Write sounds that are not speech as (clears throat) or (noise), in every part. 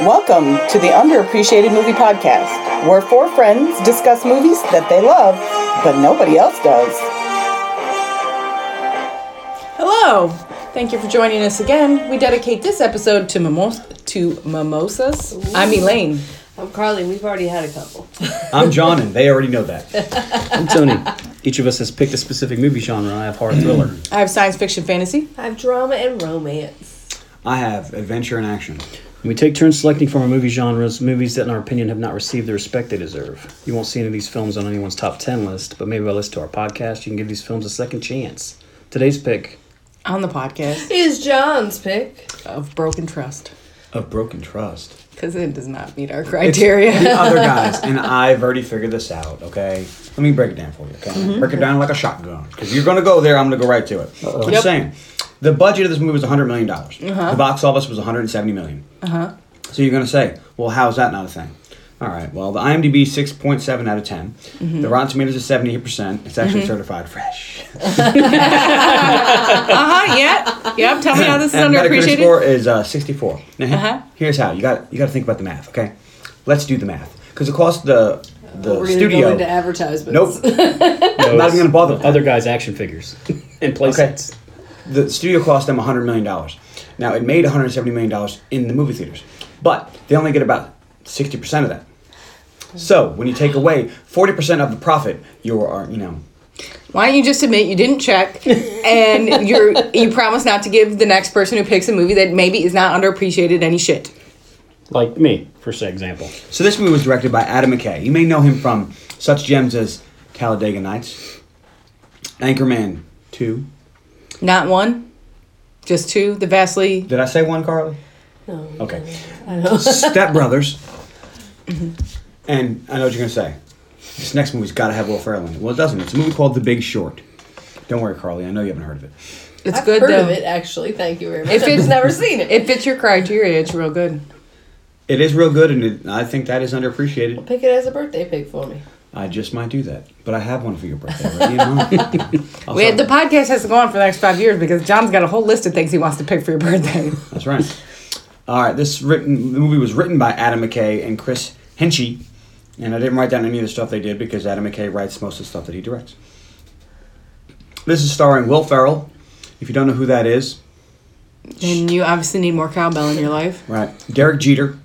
Welcome to the Underappreciated Movie Podcast, where four friends discuss movies that they love, but nobody else does. Hello! Thank you for joining us again. We dedicate this episode to, mimos- to mimosas. I'm Elaine. I'm Carly. We've already had a couple. (laughs) I'm John, and they already know that. (laughs) I'm Tony. Each of us has picked a specific movie genre. I have horror thriller. I have science fiction fantasy. I have drama and romance. I have adventure and action. We take turns selecting from our movie genres movies that, in our opinion, have not received the respect they deserve. You won't see any of these films on anyone's top 10 list, but maybe by listening to our podcast, you can give these films a second chance. Today's pick On the podcast Is John's pick. of Broken Trust. Of broken trust. Because it does not meet our It's criteria. the other (laughs) guys, and I've already figured this out, okay? Let me break it down for you, okay? Mm-hmm. Break it down like a shotgun. Because you're going to go there, I'm going to go right to it. I'm Yep. saying. The budget of this movie was $100 million. The box office was 170 million. Uh-huh. So you're going to say, well, how's that not a thing? All right, well, the IMDb 6.7 out of 10. The Rotten Tomatoes is 78%. It's actually certified fresh. (laughs) uh huh, yeah. Yep, tell me how this is and Metacritic underappreciated. score is uh, 64. Now, Uh-huh. Here's how you got you got to think about the math. Okay, let's do the math because it costs the the We're gonna studio. go into advertisements. nope, No, (laughs) not even gonna bother. Other guys' action figures (laughs) and play Okay. Sets. the studio cost them 100 million dollars. Now it made 170 million dollars in the movie theaters, but they only get about 60 percent of that. So when you take away 40 percent of the profit, you are you know Why don't you just admit you didn't check and (laughs) you're you promise not to give the next person who picks a movie that maybe is not underappreciated any shit. Like me, for say example. So this movie was directed by Adam McKay. You may know him from such gems as Talladega Nights, Anchorman 2. Not one, just two. The vastly Did I say one, Carly? No. Okay. I. Step Brothers. (laughs) Mm-hmm. And I know what you're going to say. This next movie's got to have Will Ferrell in it. Well, it doesn't. It's a movie called The Big Short. Don't worry, Carly. I know you haven't heard of it. it's I've good heard though. of it actually. Thank you very much. If I've it's- never seen it. It fits your criteria. It's real good. It is real good, and it, I think that is underappreciated. Pick it as a birthday pick for me. I just might do that. But I have one for your birthday already. You know? (laughs) Oh, we, start- the podcast has to go on for the next five years because John's got a whole list of things he wants to pick for your birthday. That's right. All right, this written the movie was written by Adam McKay and Chris Henchy, and I didn't write down any of the stuff they did because Adam McKay writes most of the stuff that he directs. This is starring Will Ferrell. If you don't know who that is, and you obviously need more cowbell in your life. right? Derek Jeter.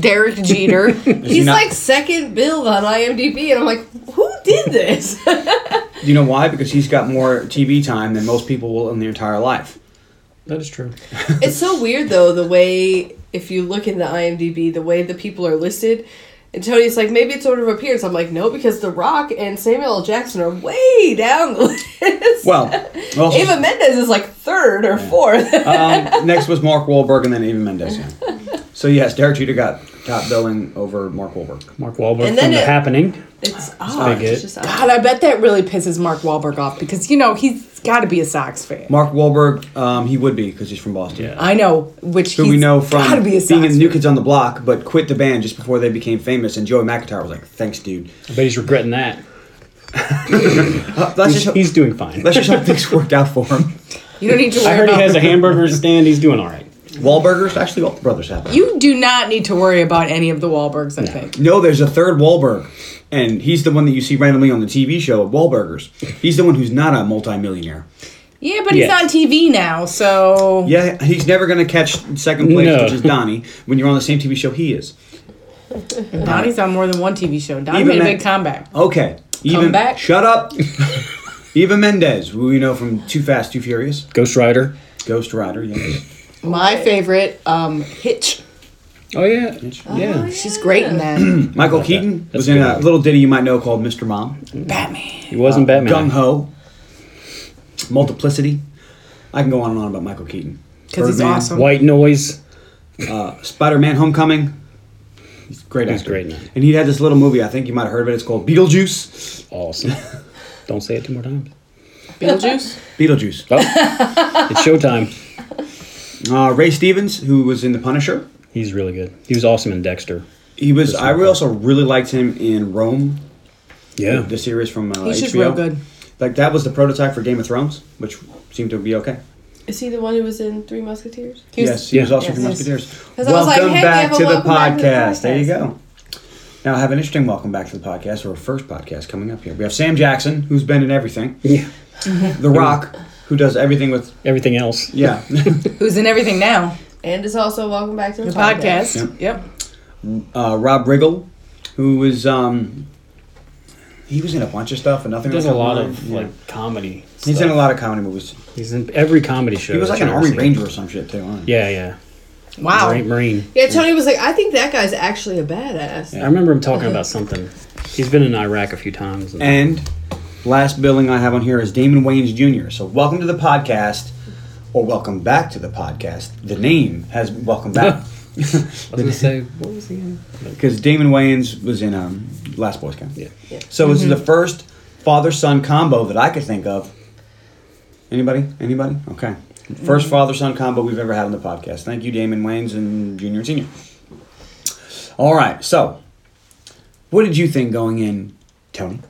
Derek Jeter. (laughs) He's not- like second build on IMDb, and I'm like, who did this? Do (laughs) you know why? Because he's got more TV time than most people will in their entire life. That is true. (laughs) it's so weird though the way if you look in the IMDb, the way the people are listed. And Tony's like, maybe it's order of appearance. I'm like, no, because The Rock and Samuel L. Jackson are way down the list. Well, also, Eva Mendes is like third or fourth. um, next was Mark Wahlberg and then Eva Mendes. Yeah. So yes, Derek Jeter got top billing over Mark Wahlberg. Mark Wahlberg And from then The it- Happening. it's odd. big It's just odd. God, I bet that really pisses Mark Wahlberg off because you know he's got to be a Sox fan. Mark Wahlberg, um, he would be because he's from Boston. Yeah. I know, which who he's we know from be a Sox being in New fan. Kids on the Block, but quit the band just before they became famous. And Joey McIntyre was like, "Thanks, dude." I bet he's regretting that. (laughs) Uh, He's, just, he's doing fine. let's just hope things worked out for him. You don't need to worry I heard he about. has a hamburger stand. He's doing all right. Wahlburgers, actually, all the brothers have. them. you do not need to worry about any of the Wahlbergs. I think. No, there's a third Wahlberg, and he's the one that you see randomly on the TV show Wahlburgers. He's the one who's not a multimillionaire. Yeah, but he's Yes. on TV now, so Yeah, he's never going to catch second place, No. which is Donnie, when you're on the same TV show he is. (laughs) Donnie's on more than one TV show. Donnie Even made a that- big comeback. Okay, even back. shut up. (laughs) Eva Mendes, who we know from Too Fast, Too Furious, Ghost Rider. Ghost Rider. Yeah. My favorite, um, Hitch. Oh, yeah. Yeah. She's great in that. (clears throat) Michael. Keaton That's was in a good. little ditty you might know called Mr. Mom. Batman. He wasn't Batman. Gung Ho. Multiplicity. I can go on and on about Michael Keaton. Because he's Birdman, awesome. White Noise. Uh, Spider Man Homecoming. He's a great He's actor. great in that. And he had this little movie, I think you might have heard of it. It's called Beetlejuice. Awesome. (laughs) Don't say it two more times. Beetlejuice. Beetlejuice. Oh, it's showtime. Uh, Ray Stevens, who was in The Punisher. He's really good. He was awesome in Dexter. He was. I really also really liked him in Rome, Yeah. the series from uh, He's HBO. just real good. Like that was the prototype for Game of Thrones, which seemed to be okay. Is he the one who was in Three Musketeers? He was- yes, he was also Yes. from Musketeers. 'Cause I was like, Welcome hey, back have to the welcome back to the podcast. There you go. Now I have an interesting welcome back to the podcast, or a first podcast coming up here. We have Sam Jackson, who's been in everything. Yeah. The Rock, (laughs) who does everything with Everything else. yeah. (laughs) Who's in everything now? And is also welcome back to the, The podcast. Yep. Yep. uh, Rob Riggle, who was um, he was in a bunch of stuff and nothing. He does a lot of Yeah. like comedy. He's stuff. in a lot of comedy movies. He's in every comedy show. He was like an army ranger or some shit too. Huh? Yeah, yeah. Wow. Marine. Marine. Yeah, Tony was like, I think that guy's actually a badass. I remember him talking (laughs) about something. He's been in Iraq a few times. And last billing I have on here is Damon Wayans Jr. So welcome to the podcast, or welcome back to the podcast. The name has welcome back (laughs) I was gonna (laughs) say, what was he in? because Damon Wayans was in um, Last Boy Scout. Yeah. Yeah. So this is the first father son combo that I could think of. Anybody? Anybody? Okay. 1st father son combo we've ever had on the podcast. Thank you, Damon Wayans and Junior and Senior. All right. So, what did you think going in, Tony?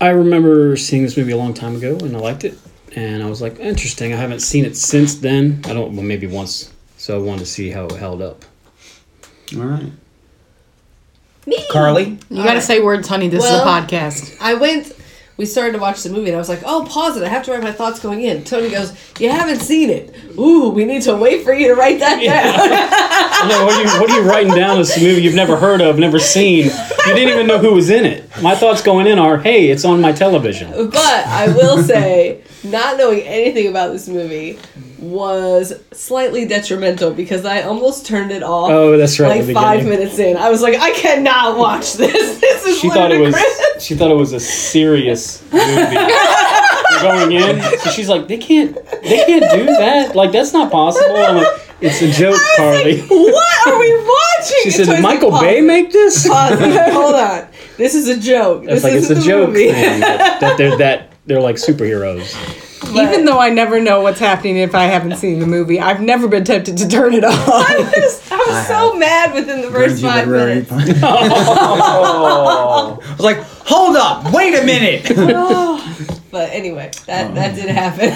I remember seeing this movie a long time ago, and I liked it. And I was like, interesting. I haven't seen it since then. I don't. Well, maybe once. So I wanted to see how it held up. All right. Me. Carly? You got to say words, honey. This Well- is a podcast. I went. We started to watch the movie, and I was like, "Oh, pause it! I have to write my thoughts going in." Tony goes, "You haven't seen it. Ooh, we need to wait for you to write that down." (laughs) No, what are you what are you writing down this movie you've never heard of, never seen? You didn't even know who was in it. My thoughts going in are, hey, it's on my television. but I will say, not knowing anything about this movie was slightly detrimental because I almost turned it off. Oh, that's right, Like five minutes in, I was like, "I cannot watch this. (laughs) This is She thought it was (laughs) she thought it was a serious movie. (laughs) Going in, so she's like, they can't they can't do that. Like that's not possible. I'm like, it's a joke, Carly. what are we watching? She said, Tony's "Did like, Michael "Pause Bay make this?" Pause. Hold on. This is a joke. It's this like it's a joke thing that they're that they're like superheroes. Even though I never know what's happening if I haven't seen the movie, I've never been tempted to turn it I off. was, I was so mad within the first Guernsey five minutes. Oh, (laughs) (laughs) I was like, hold up, wait a minute. (laughs) But anyway, that, oh. that did happen.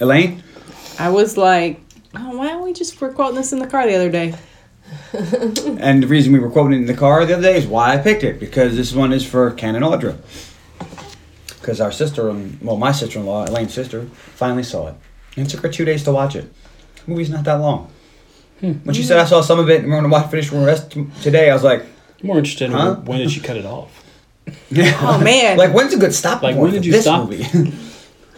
Elaine? I was like, oh, why don't we just we're quoting this in the car the other day? And the reason we were quoting it in the car the other day is why I picked it because this one is for Ken and Audra. Because our sister, and well, my sister-in-law, Elaine's sister, finally saw it. And it took her two days to watch it. The movie's not that long. Hmm. When she said I saw some of it and we're going to watch finish the rest today, I was like, I'm more interested in Huh? when did she cut it off? (laughs) Oh man! like when's a good stop Like, point when did you this stop? movie? (laughs)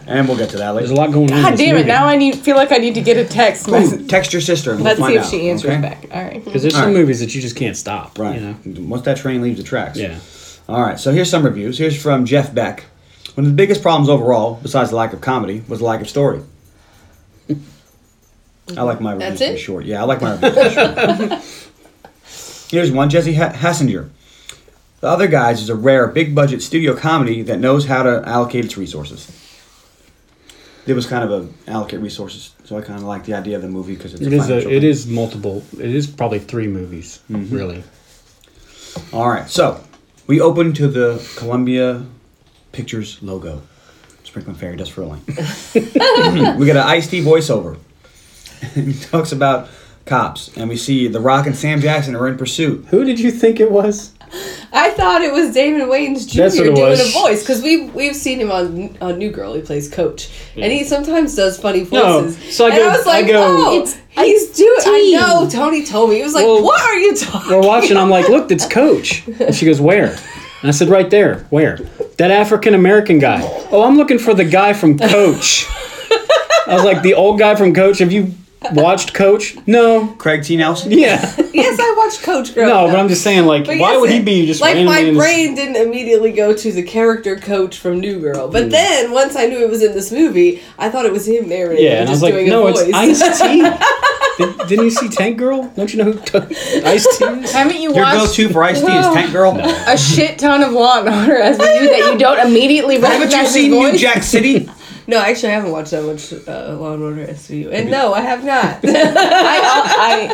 and we'll get to that later. There's a lot going on. in God this damn it! movie. Now I need feel like I need to get a text Ooh, message. text your sister. And Let's we'll see find if she answers okay? back. All right. Because there's some Alright. movies that you just can't stop. Right. You know. Once that train leaves the tracks. Yeah. All right, so here's some reviews. Here's from Jeff Beck. One of the biggest problems overall, besides the lack of comedy, was the lack of story. I like my reviews That's to be it? short. Yeah, I like my reviews to be short. (laughs) Here's one Jesse ha- Hassenger. The Other Guys is a rare, big budget studio comedy that knows how to allocate its resources. It was kind of a allocate resources, so I kind of like the idea of the movie because it's It a is a, financial it thing. is multiple. It is probably three movies, Mm-hmm. really. All right, so we open to the Columbia Pictures logo. Sprinkling Fairy does for Elaine. (laughs) (laughs) we get an Ice T voiceover. (laughs) he talks about cops, and we see The Rock and Sam Jackson are in pursuit. Who did you think it was? I thought it was Damon Wayans Jr. That's what doing was. a voice because we've we've seen him on on New Girl. He plays Coach, and he sometimes does funny voices. No, voices. so I and go- I was like, I go- oh, It's he's doing. I T. know. Tony told me. He was like, Well, what are you talking? We're watching. I'm like, look, it's Coach. And she goes, where? And I said, right there. Where? That African American guy. Oh, I'm looking for the guy from Coach. (laughs) I was like, the old guy from Coach. Have you watched Coach? No. Craig T. Nelson? Yeah. (laughs) yes, I watched Coach growing No, up. but I'm just saying, like, But why yes, would he be just like randomly my in this- brain didn't immediately go to the character coach from New Girl, Hmm. but then once I knew it was in this movie, I thought it was him narrating. Yeah, and I was just like, doing no, a it's voice. Ice T. (laughs) Did, didn't you see Tank Girl? Don't you know who Ice T is? Haven't you Your watched go-to for Ice T is (laughs) Tank Girl? a shit ton of Law and Order SVU that you don't immediately recognize Haven't you his seen New voice? Jack City? No, actually, I haven't watched that much uh, Law and Order SVU, and no, I have not. (laughs) I,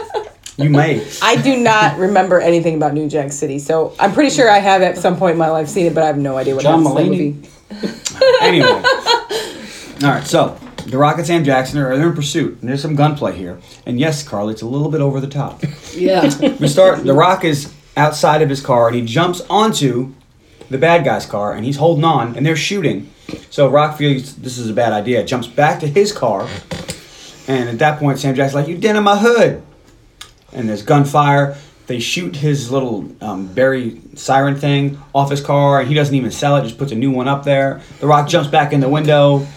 I You may. I do not remember anything about New Jack City, so I'm pretty sure I have at some point in my life seen it, but I have no idea what John happens in the Mulaney? movie. (laughs) Anyway. All right, so The Rock and Sam Jackson are they're in pursuit, and there's some gunplay here. And yes, Carly, it's a little bit over the top. Yeah. (laughs) We start. The Rock is outside of his car, and he jumps onto the bad guy's car, and he's holding on, and they're shooting. So Rock feels this is a bad idea. Jumps back to his car, and at that point, Sam Jackson's like, "You dented my hood," and there's gunfire. They shoot his little um, Barry siren thing off his car, and he doesn't even sell it. Just puts a new one up there. The Rock jumps back in the window.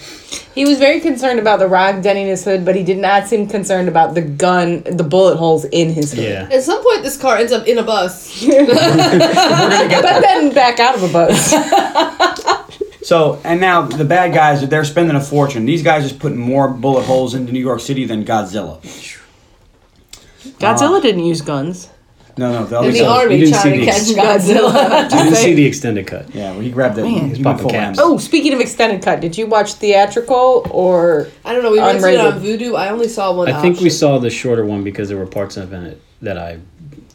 He was very concerned about the rock denting his hood, but he did not seem concerned about the gun, the bullet holes in his hood. Yeah. At some point, this car ends up in a bus. (laughs) We're But then back out of a bus. (laughs) So, and now the bad guys, they're spending a fortune. These guys just putting more bullet holes into New York City than Godzilla. Godzilla uh, didn't use guns. No, no, the In other the guys- army didn't trying to the- catch Godzilla. Godzilla. I didn't (laughs) see the extended cut. Yeah, well, he grabbed it. Man. He's went popping caps. Oh, speaking of extended cut, did you watch theatrical or I don't know. We rented it Unrated. on Vudu. I only saw one. I think we option. saw the shorter one because there were parts of it that I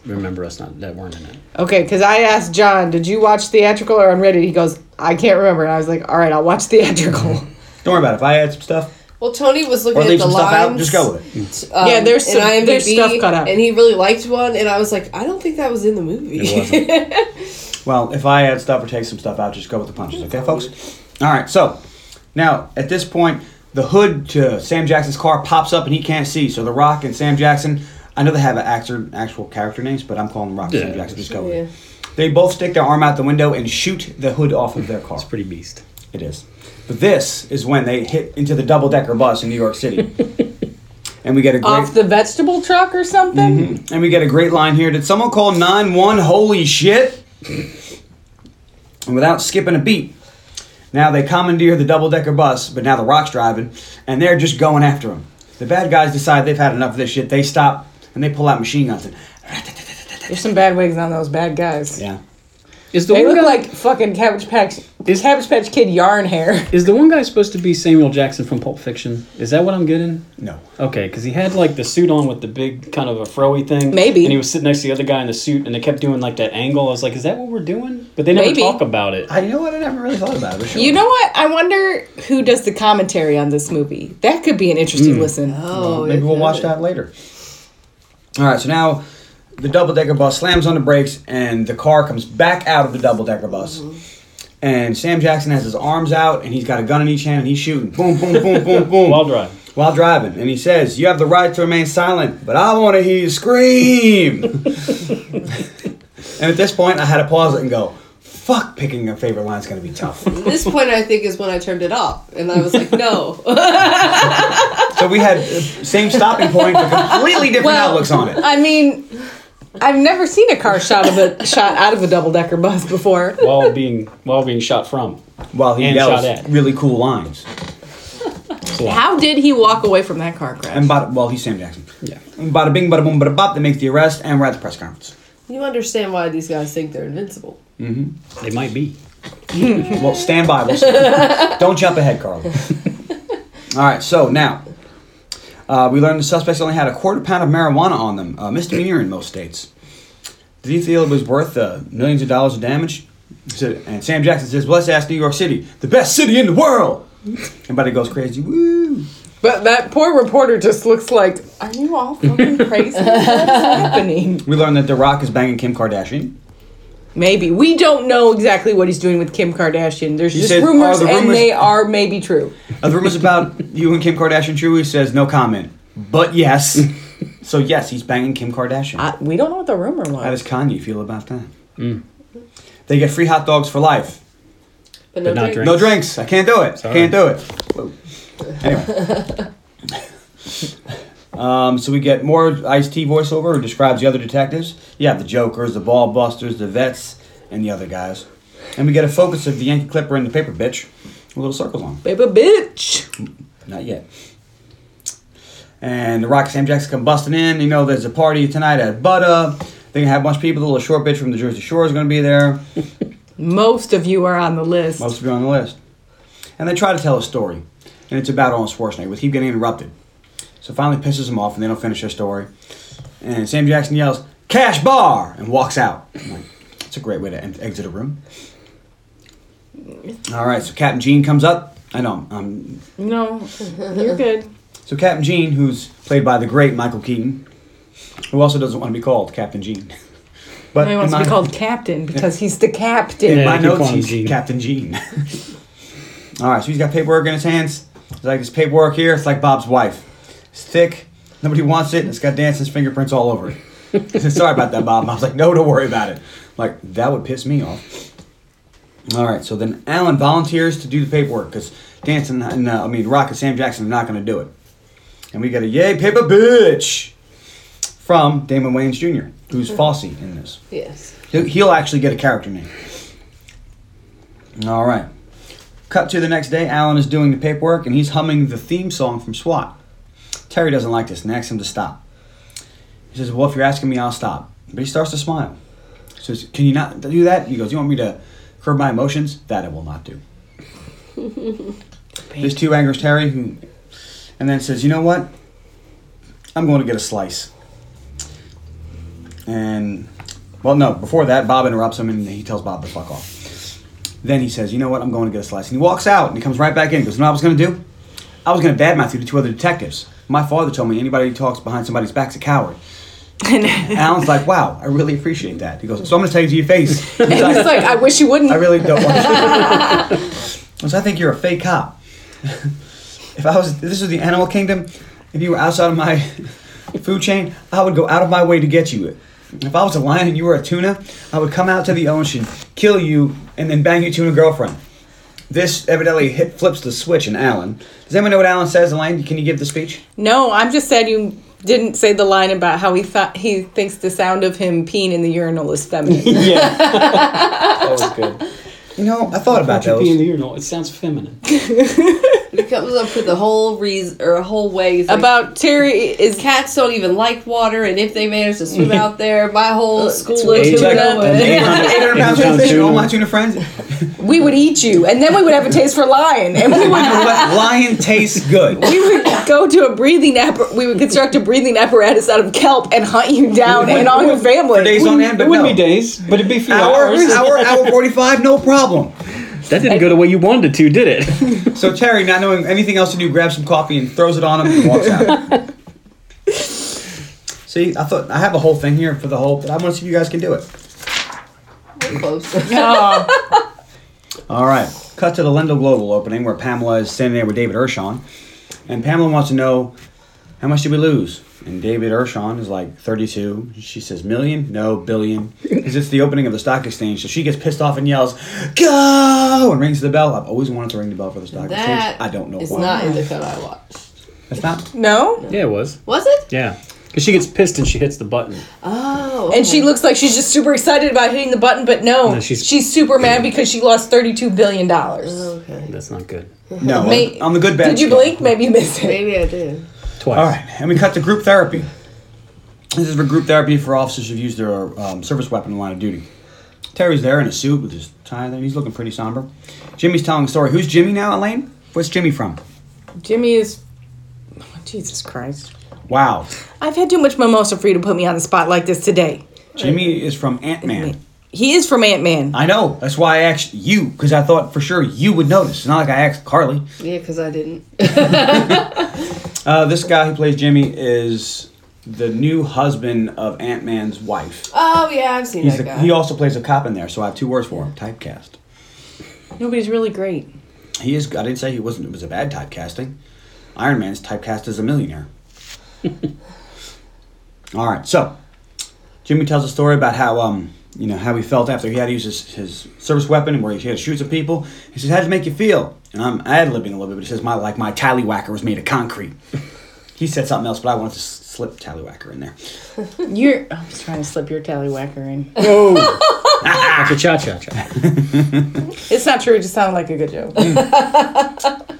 remember us not that weren't in it. okay? Because I asked John, did you watch theatrical or unrated? He goes, I can't remember, and I was like, all right, I'll watch theatrical. (laughs) Don't worry about it. If I add some stuff Well, Tony was or looking at leave the some lines. stuff out, just go with it. um, Yeah, there's in some- IMDb, there's stuff cut out. and he really liked one, and I was like, I don't think that was in the movie. It wasn't. (laughs) Well, if I add stuff or take some stuff out, just go with the punches, okay, folks? All right, so now at this point, the hood to Sam Jackson's car pops up and he can't see. So The Rock and Sam Jackson, I know they have an actor, actual character names, but I'm calling them Rock and Sam Yeah. Jackson. Just go Yeah. with it. They both stick their arm out the window and shoot the hood off of their car. It's pretty beast. It is. But this is when they hit into the double decker bus in New York City. (laughs) and we get a great Off the vegetable truck or something? Mm-hmm. and we get a great line here. Did someone call 9-1 holy shit? and without skipping a beat. Now they commandeer the double decker bus, but now the rock's driving, and they're just going after him. The bad guys decide they've had enough of this shit. They stop and they pull out machine guns. And, There's some bad wigs on those bad guys. yeah. Is the They one look guy like fucking Cabbage Patch, Is- Cabbage Patch Kid yarn hair. (laughs) is the one guy supposed to be Samuel Jackson from Pulp Fiction? Is that what I'm getting? No. Okay, because he had like the suit on with the big kind of a froey thing. Maybe. And he was sitting next to the other guy in the suit, and they kept doing like that angle. I was like, is that what we're doing? But they never Maybe. talk about it. I you know what? I never really thought about it. Sure. You know what? I wonder who does the commentary on this movie. That could be an interesting hmm. listen. Oh, Maybe we'll oh, watch that later. All right, so now the double decker bus slams on the brakes, and the car comes back out of the double decker bus. And Sam Jackson has his arms out, and he's got a gun in each hand, and he's shooting. Boom, boom, boom, boom, boom. (laughs) While driving. while driving. And he says, You have the right to remain silent, but I want to hear you scream. (laughs) and at this point, I had to pause it and go, Fuck, picking a favorite line is going to be tough. (laughs) This point, I think, is when I turned it off, and I was like, no. so we had uh, same stopping point, but completely different Well, outlooks on it. I mean, I've never seen a car shot of a shot out of a double decker bus before. While being while being shot from. While he and yells shot at. really cool lines. So, How did he walk away from that car crash? And bada, well, he's Sam Jackson. Yeah. And bada bing, bada boom, bada bop, they make the arrest, and we're at the press conference. you understand why these guys think they're invincible. Mm-hmm. They might be. (laughs) Well, stand by. We'll see. (laughs) Don't jump ahead, Carl. (laughs) All right, so now uh, we learned the suspects only had a quarter pound of marijuana on them, a misdemeanor in most states. Did he feel it was worth uh, millions of dollars of damage? Said, and Sam Jackson says, well, "Let's ask New York City, the best city in the world." Everybody goes crazy. Woo! But that poor reporter just looks like, are you all fucking crazy? (laughs) What's happening? We learned that The Rock is banging Kim Kardashian. Maybe. We don't know exactly what he's doing with Kim Kardashian. There's He just said, rumors, "Are the and rumors- they are maybe true. Are the rumors about you and Kim Kardashian true? He says no comment, but yes. (laughs) so yes, he's banging Kim Kardashian. I, we don't know what the rumor was. How was. does Kanye feel about that? Mm. They get free hot dogs for life. But no, But not drink. drink. No drinks. I can't do it. Sorry. Can't do it. Whoa. Anyway. (laughs) um, so we get more Ice T voiceover who describes the other detectives. You have the Jokers, the Ball Busters, the Vets, and the other guys. And we get a focus of the Yankee Clipper and the Paper Bitch with little circles on. Paper bitch. Not yet. And the Rock Sam Jackson come busting in. You know, there's a party tonight at Butta. They're gonna have a bunch of people. The little short bitch from the Jersey Shore is gonna be there. (laughs) Most of you are on the list. Most of you on the list. And they try to tell a story. And it's about Arnold Schwarzenegger. We keep getting interrupted. So finally pisses them off and they don't finish their story. And Sam Jackson yells, Cash bar! And walks out. I'm like, that's a great way to en- exit a room. All right, so Captain Gene comes up. I know. Um, No, you're good. so Captain Gene, who's played by the great Michael Keaton, who also doesn't want to be called Captain Gene. (laughs) But He wants in to be my- called captain because he's the captain. In Yeah, my notes, he's Gene. Captain Gene. (laughs) All right, so he's got paperwork in his hands. It's like this paperwork here. It's like Bob's wife. It's thick. Nobody wants it. And it's got Danson's fingerprints all over it. He (laughs) said, Sorry about that, Bob. And I was like, No, don't worry about it. like that would piss me off. All right, so then Alan volunteers to do the paperwork because Danson and uh, I mean Rock and Sam Jackson are not going to do it. And we get a yay paper bitch from Damon Wayans Jr., who's Fosse in this. Yes. He'll, he'll actually get a character name. All right. Cut to the next day. Alan is doing the paperwork and he's humming the theme song from SWAT. Terry doesn't like this and asks him to stop. He says, Well, if you're asking me, I'll stop. But he starts to smile. He says, Can you not do that? He goes, You want me to curb my emotions? That I will not do. (laughs) this too angers Terry, who, and then says, You know what? I'm going to get a slice. And well, no, before that, Bob interrupts him and he tells Bob to fuck off. Then he says, You know what? I'm going to get a slice. And he walks out and he comes right back in. He goes, You know what I was going to do? I was going to badmouth you to two other detectives. My father told me anybody who talks behind somebody's back's a coward. (laughs) And Alan's like, Wow, I really appreciate that. He goes, So I'm going to tell you to your face. And (laughs) he's like, I wish you wouldn't. I really don't want to. (laughs) Because I think you're a fake cop. if I was, this was the animal kingdom, if you were outside of my food chain, I would go out of my way to get you. If I was a lion and you were a tuna, I would come out to the ocean, kill you, and then bang your tuna girlfriend. This evidently hit flips the switch in Alan. Does anyone know what Alan says, Elaine? Can you give the speech? No, I'm just sad you didn't say the line about how he thought he thinks the sound of him peeing in the urinal is feminine. (laughs) yeah, (laughs) that was good. You know, I thought about About you pee in the urinal. It sounds feminine. He comes up with a whole reason or a whole way. He's like, about Terry is cats don't even like water, and if they manage to swim (laughs) out there, my whole school of way too tuna. low. would- 800, 800 pounds (laughs) of fish, tuna. all my tuna friends. we would eat you, and then we would have a taste for lion, and we (laughs) would know? Lion tastes good. we would go to a breathing appar- we would construct a breathing apparatus out of kelp and hunt you down and all your family. For days on end, but It wouldn't no. be days, but it'd be a few hour, hours. hour, hour 45, no problem. That didn't go the way you wanted it to, did it? (laughs) So Terry, not knowing anything else to do, grabs some coffee and throws it on him and walks out. (laughs) see, I thought I have a whole thing here for the whole, but I want to see if you guys can do it. We're close. Oh, (laughs) All right. Cut to the Lendl Global opening where Pamela is standing there with David Ershon. And Pamela wants to know how much did we lose? And David Ershon is like 32. She says, million? No, billion. Because it's the opening of the stock exchange. So she gets pissed off and yells, go! And rings the bell. I've always wanted to ring the bell for the stock That exchange. I don't know It's why. not in the cut I watched. It's not. no, yeah, it was. Was it? Yeah, because she gets pissed and she hits the button. Oh. and she looks like she's just super excited about hitting the button, but no, No, she's- she's, super mad because she lost thirty-two billion dollars. Okay. That's not good. No. May- on the good bad Did you blink? Maybe you missed it. Maybe I did. Twice. All right, and we cut to group therapy. This is for group therapy for officers who've used their um, service weapon in line of duty. Terry's there in a suit with his tie there. He's looking pretty somber. Jimmy's telling a story. Who's Jimmy now, Elaine? Where's Jimmy from? Jimmy is. oh, Jesus Christ! Wow. I've had too much mimosa for you to put me on the spot like this today. Jimmy is from Ant Man. He is from Ant Man. I know. That's why I asked you, because I thought for sure you would notice. It's not like I asked Carly. Yeah, because I didn't. (laughs) (laughs) Uh, this guy who plays Jimmy is the new husband of Ant Man's wife. Oh yeah, I've seen He's that the, guy. he also plays a cop in there, so I have two words for him: typecast. Nobody's really great. He is. I didn't say he wasn't. It was a bad typecasting. Iron Man's typecast as a millionaire. (laughs) All right, so Jimmy tells a story about how um you know how he felt after he had to use his, his service weapon and where he had to shoot some people. He says, "How did it make you feel?" And I'm ad libbing a little bit, but he says, "My like my tallywhacker was made of concrete." (laughs) he said something else, but I wanted to slip tallywhacker in there. (laughs) You're. I was trying to slip your tallywhacker in. Whoa! (laughs) Like cha cha cha. It's not true. It just sounded like a good joke. Mm.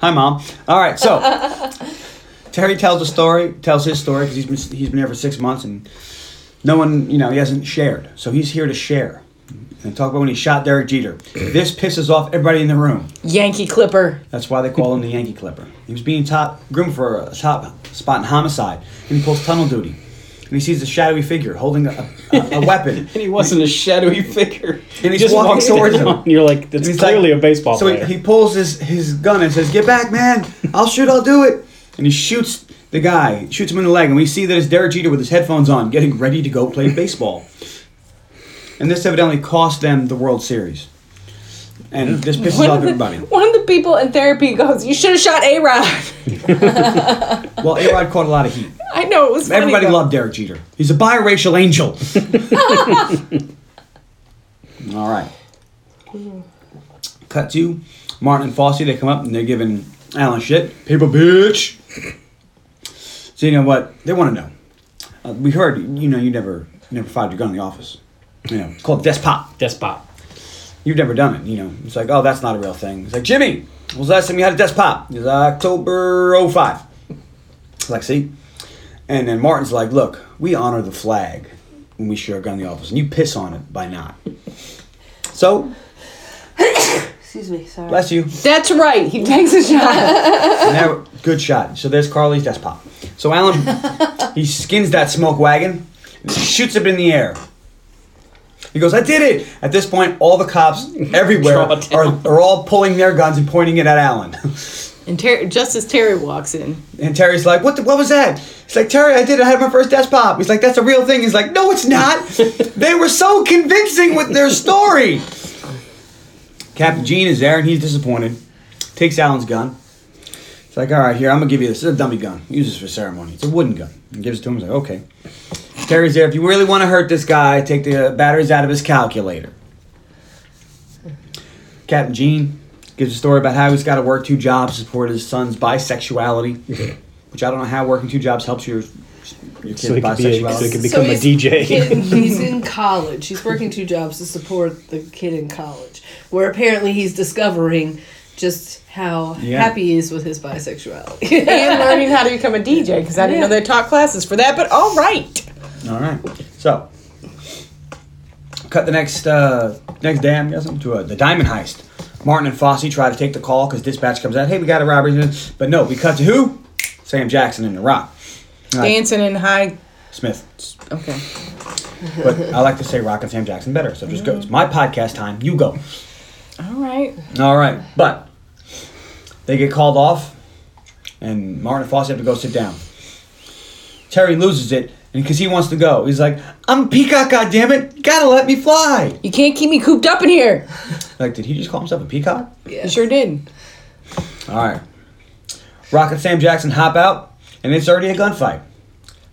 Hi, mom. All right, so Terry tells a story, tells his story because he's been he's been there for six months and no one, you know, he hasn't shared. So he's here to share and talk about when he shot Derek Jeter. (clears throat) This pisses off everybody in the room. Yankee Clipper. That's why they call him the Yankee Clipper. He was being top groomed for a top spot in homicide, and he pulls tunnel duty. And he sees a shadowy figure holding a, a, a (laughs) weapon. And he wasn't a shadowy figure. And he just walking walks towards him. And (laughs) you're like, that's clearly like- a baseball So player. he, he pulls his, his gun and says, "Get back, man! I'll shoot. I'll do it." And he shoots the guy, shoots him in the leg, and we see that it's Derek Jeter with his headphones on, getting ready to go play baseball. And this evidently cost them the World Series. And this pisses One off of, the, everybody. one of the people in therapy goes, "You should have shot A Rod." (laughs) Well, A Rod caught a lot of heat. I know it was. Everybody though. loved Derek Jeter. He's a biracial angel. (laughs) (laughs) All right. Cut to Martin and Fosse. They come up and they're giving Alan shit. Paper bitch. So you know what? They want to know. Uh, we heard you know you never never fired your gun in the office. You know it's called desk pop. Despot. You've never done it. You know it's like oh that's not a real thing. It's like Jimmy. When was the last time you had a desk pop? It's October 05. It's like see. And then Martin's like, look, we honor the flag when we share a gun in the office, and you piss on it by not. So, Excuse me, sorry. bless you. That's right. He takes a shot. (laughs) And there- good shot. So there's Carly's desk pop. So Alan, (laughs) he skins that smoke wagon, shoots it in the air. He goes, I did it! At this point, all the cops (laughs) everywhere Draw it are, down. are all pulling their guns and pointing it at Alan. and Ter- just as Terry walks in, And Terry's like, what, the, what was that? He's like, Terry, I did it. I had my first desk pop. He's like, that's a real thing. He's like, no, it's not. they were so convincing with their story. Captain Gene is there and he's disappointed. Takes Alan's gun. It's like, all right, here, I'm going to give you this. It's a dummy gun. Use this for ceremony. It's a wooden gun. And gives it to him. He's like, okay. Terry's there. If you really want to hurt this guy, take the batteries out of his calculator. Captain Gene gives a story about how he's got to work two jobs to support his son's bisexuality, which I don't know how working two jobs helps your your kid's So he could be a, so he could become a DJ. Kid, he's (laughs) in college. He's working two jobs to support the kid in college, where apparently he's discovering just how Yeah. happy he is with his bisexuality. and learning how to become a DJ because I didn't know they taught classes for that. But all right. All right, so cut the next uh, next day. I'm guessing to uh, the diamond heist. Martin and Fosse try to take the call because dispatch comes out. Hey, we got a robbery, but no, we cut to who? Sam Jackson in the Rock. All right, Danson in high. Smith. Okay. But I like to say Rock and Sam Jackson better, so just go. It's my podcast time. You go. All right. All right, but they get called off, and Martin and Fosse have to go sit down. Terry loses it, and because he wants to go, he's like, "I'm a peacock, goddammit! Gotta let me fly!" You can't keep me cooped up in here. Like, did he just call himself a peacock? yeah. You sure did. All right. Rock and Sam Jackson hop out, and it's already a gunfight.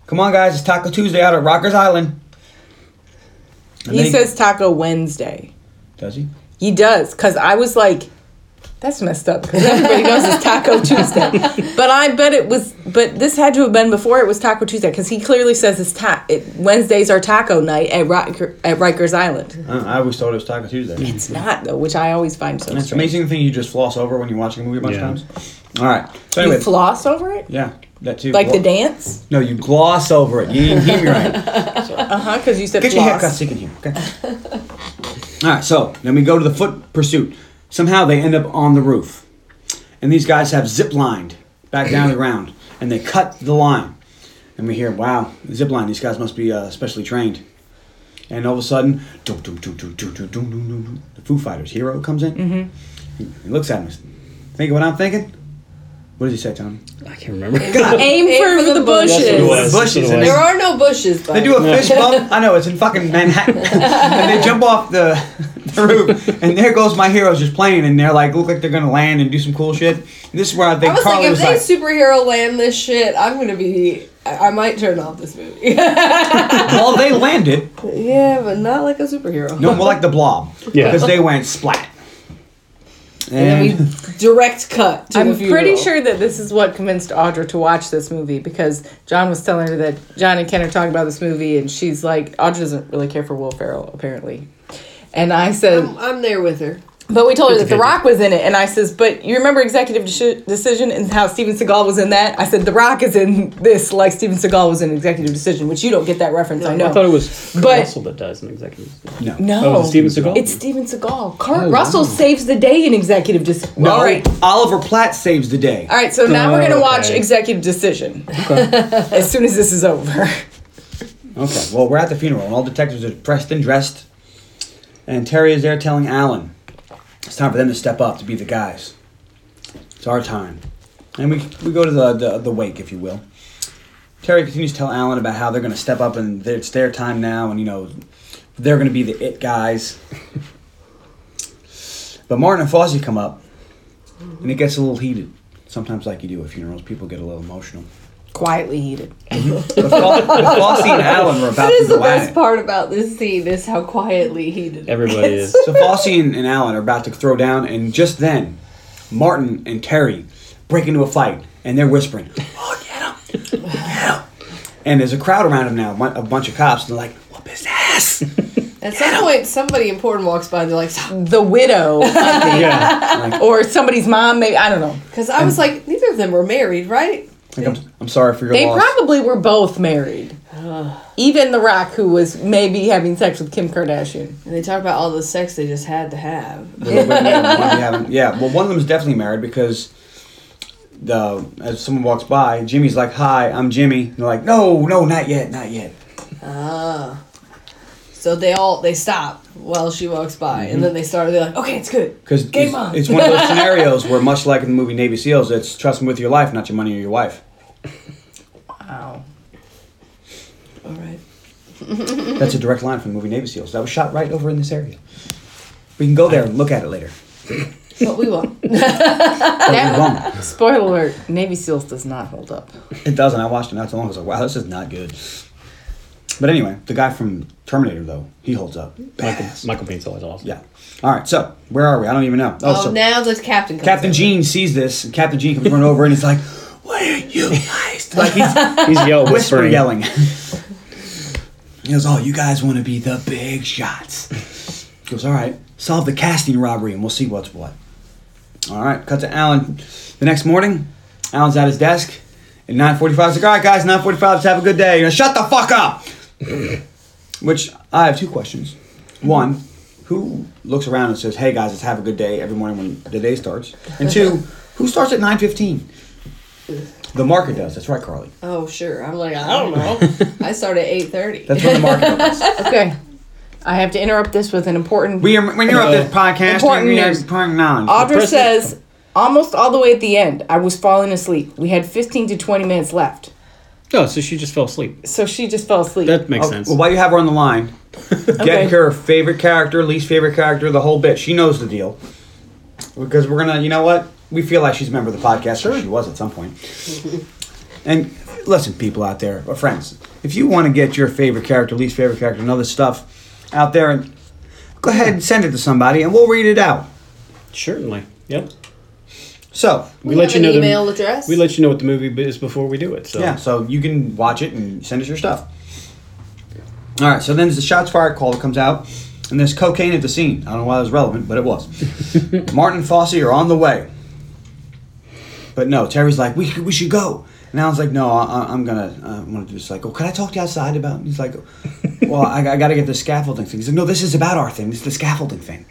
Come on, guys! It's Taco Tuesday out at Rikers Island. And He then says Taco Wednesday. "Does he?" He does, because I was like, that's messed up, because everybody knows it's Taco (laughs) Tuesday. But I bet it was, but this had to have been before it was Taco Tuesday, because he clearly says it's ta- it, Wednesdays are taco night at, Riker, at Rikers Island. Uh, I always thought it was Taco Tuesday. It's not, though, which I always find so It's strange. amazing thing you just floss over when you're watching a movie a bunch Yeah. of times. All right. So You anyway, floss over it? yeah, that too. Like the dance? No, you gloss over it. You didn't hear me right. (laughs) Uh huh, because you said Get your haircut floss. so you can hear. Okay. (laughs) All right, so then we go to the foot pursuit. Somehow they end up on the roof, and these guys have zip lined back down the ground, and they cut the line. And we hear, "Wow, zip line! These guys must be uh, specially trained." And all of a sudden, the Foo Fighters hero comes in. Mm-hmm. He looks at him. of what I'm thinking? What did he say, Tony? I can't remember. (laughs) Aim, for, the, bushes. That's what it was. Bushes, what it. There are no bushes. By They do a fist bump. (laughs) I know it's in fucking Manhattan, (laughs) and they jump off the, the roof, and there goes my heroes just playing, and they're like look like they're gonna land and do some cool shit. And this is where I think I was Carly like, if was they like, superhero land this shit, I'm gonna be. I, I might turn off this movie. well, they landed. yeah, but not like a superhero. No, more like the Blob, Yeah. because they went splat. And And then we direct cut to I'm pretty sure that this is what convinced Audra to watch this movie because John was telling her that John and Ken are talking about this movie, and she's like, Audra doesn't really care for Will Ferrell, apparently. And I said, I'm, I'm there with her. But we told her that The Rock was in it, and I says, but you remember Executive Deci- Decision and how Steven Seagal was in that? I said, The Rock is in this like Steven Seagal was in Executive Decision, which you don't get that reference, I know. I thought it was Kurt But- Russell that does an executive. no, no, Oh, is it Steven Seagal? It's Steven Seagal. Kurt oh, Russell saves the day in Executive Decision. no, All right. Oliver Platt saves the day. All right, so now we're gonna Oh, watch okay. Executive Decision (laughs) as soon as this is over. Okay, well, we're at the funeral, and all detectives are dressed and dressed. And Terry is there telling Alan it's time for them to step up to be the guys. It's our time. And we, we go to the, the, the wake, if you will. Terry continues to tell Alan about how they're going to step up and it's their time now, and, you know, they're going to be the it guys. (laughs) but Martin and Fosse come up, and it gets a little heated. Sometimes, like you do at funerals, people get a little emotional. Quietly heated. But Fo- but Fosse and Alan were about That to is the go at best it. part about this scene is how quietly he did. it. Everybody is. So Fosse and, and Alan are about to throw down, and just then, Martin and Terry break into a fight, and they're whispering, "Oh, get him, get him!" And there's a crowd around him now, a bunch of cops, and they're like, "Whoop his ass!" At some point, somebody important walks by and they're like, The widow, I think. Yeah. Like, or somebody's mom. Maybe I don't know. because I was like, neither of them were married, right? Like, I'm, I'm sorry for your They loss. probably were both married. Even The Rock, who was maybe having sex with Kim Kardashian. And they talk about all the sex they just had to have. But- but yeah, one of yeah, well, one of them is definitely married because the as someone walks by, Jimmy's like, "Hi, I'm Jimmy." And they're like, "No, no, not yet, not yet." Ah. So they all they stop while she walks by, and mm-hmm. then they start. They're like, "Okay, it's good." Because Game it's, on. it's one of those (laughs) scenarios where, much like in the movie Navy SEALs, it's trust me with your life, not your money or your wife. Wow. All right. (laughs) That's a direct line from the movie Navy SEALs. That was shot right over in this area. We can go there and look at it later. (laughs) But we won't. But we won't. spoiler alert: Navy SEALs does not hold up. It doesn't. I watched it not so long. ago. I was like, wow, this is not good. But anyway, the guy from Terminator, though, he holds up. Michael, Badass. Michael Paine's always awesome. Yeah. All right, so where are we? I don't even know. Oh, Oh, so now the captain. Comes Captain in. Gene sees this, and Captain Gene comes running over and he's like, "What are you guys?" (laughs) Like he's He's yell whisper whispering. yelling. (laughs) he goes, "Oh, you guys want to be the big shots?" He goes, "All right, solve the casting robbery, and we'll see what's what." All right, cut to Alan. The next morning, Alan's at his desk. and 9:45, he's like, "All right, guys, 9:45. Let's have a good day." You know, shut the fuck up. (clears throat) Which I have two questions. One, who looks around and says, "Hey guys, let's have a good day" every morning when the day starts? And two, (laughs) who starts at 9:15? The market does. That's right, Carly. Oh sure. I'm like I don't know. (laughs) I start at eight thirty. That's when the market (laughs) does. Okay, I have to interrupt this with an important. We are, when you're up this podcast, Important we are news. important knowledge. Audra says almost all the way at the end, I was falling asleep. We had 15 to 20 minutes left, Oh, so she just fell asleep. so she just fell asleep. That makes Oh, sense. Well, while you have her on the line, (laughs) Okay. get her favorite character, least favorite character, the whole bit. She knows the deal. Because we're gonna, you know what? We feel like she's a member of the podcast. Sure, she was at some point. (laughs) and listen, people out there, or friends, if you want to get your favorite character, least favorite character, and other stuff out there, and go ahead and send it to somebody, and we'll read it out. Certainly. Yep. So We, let you know email the, address. We let you know what the movie is before we do it. So Yeah, so you can watch it and send us your stuff. All right, so then there's the shots fired call that comes out, and there's cocaine at the scene. I don't know why it was relevant, but it was. (laughs) Martin and Fosse are on the way. But no, Terry's like, we, should- we should go. And Alan's like, no, I, I'm gonna, I'm gonna do this. Like, oh, can I talk to you outside about? And he's like, well, I, I gotta get the scaffolding thing. He's like, no, this is about our thing. This is the scaffolding thing.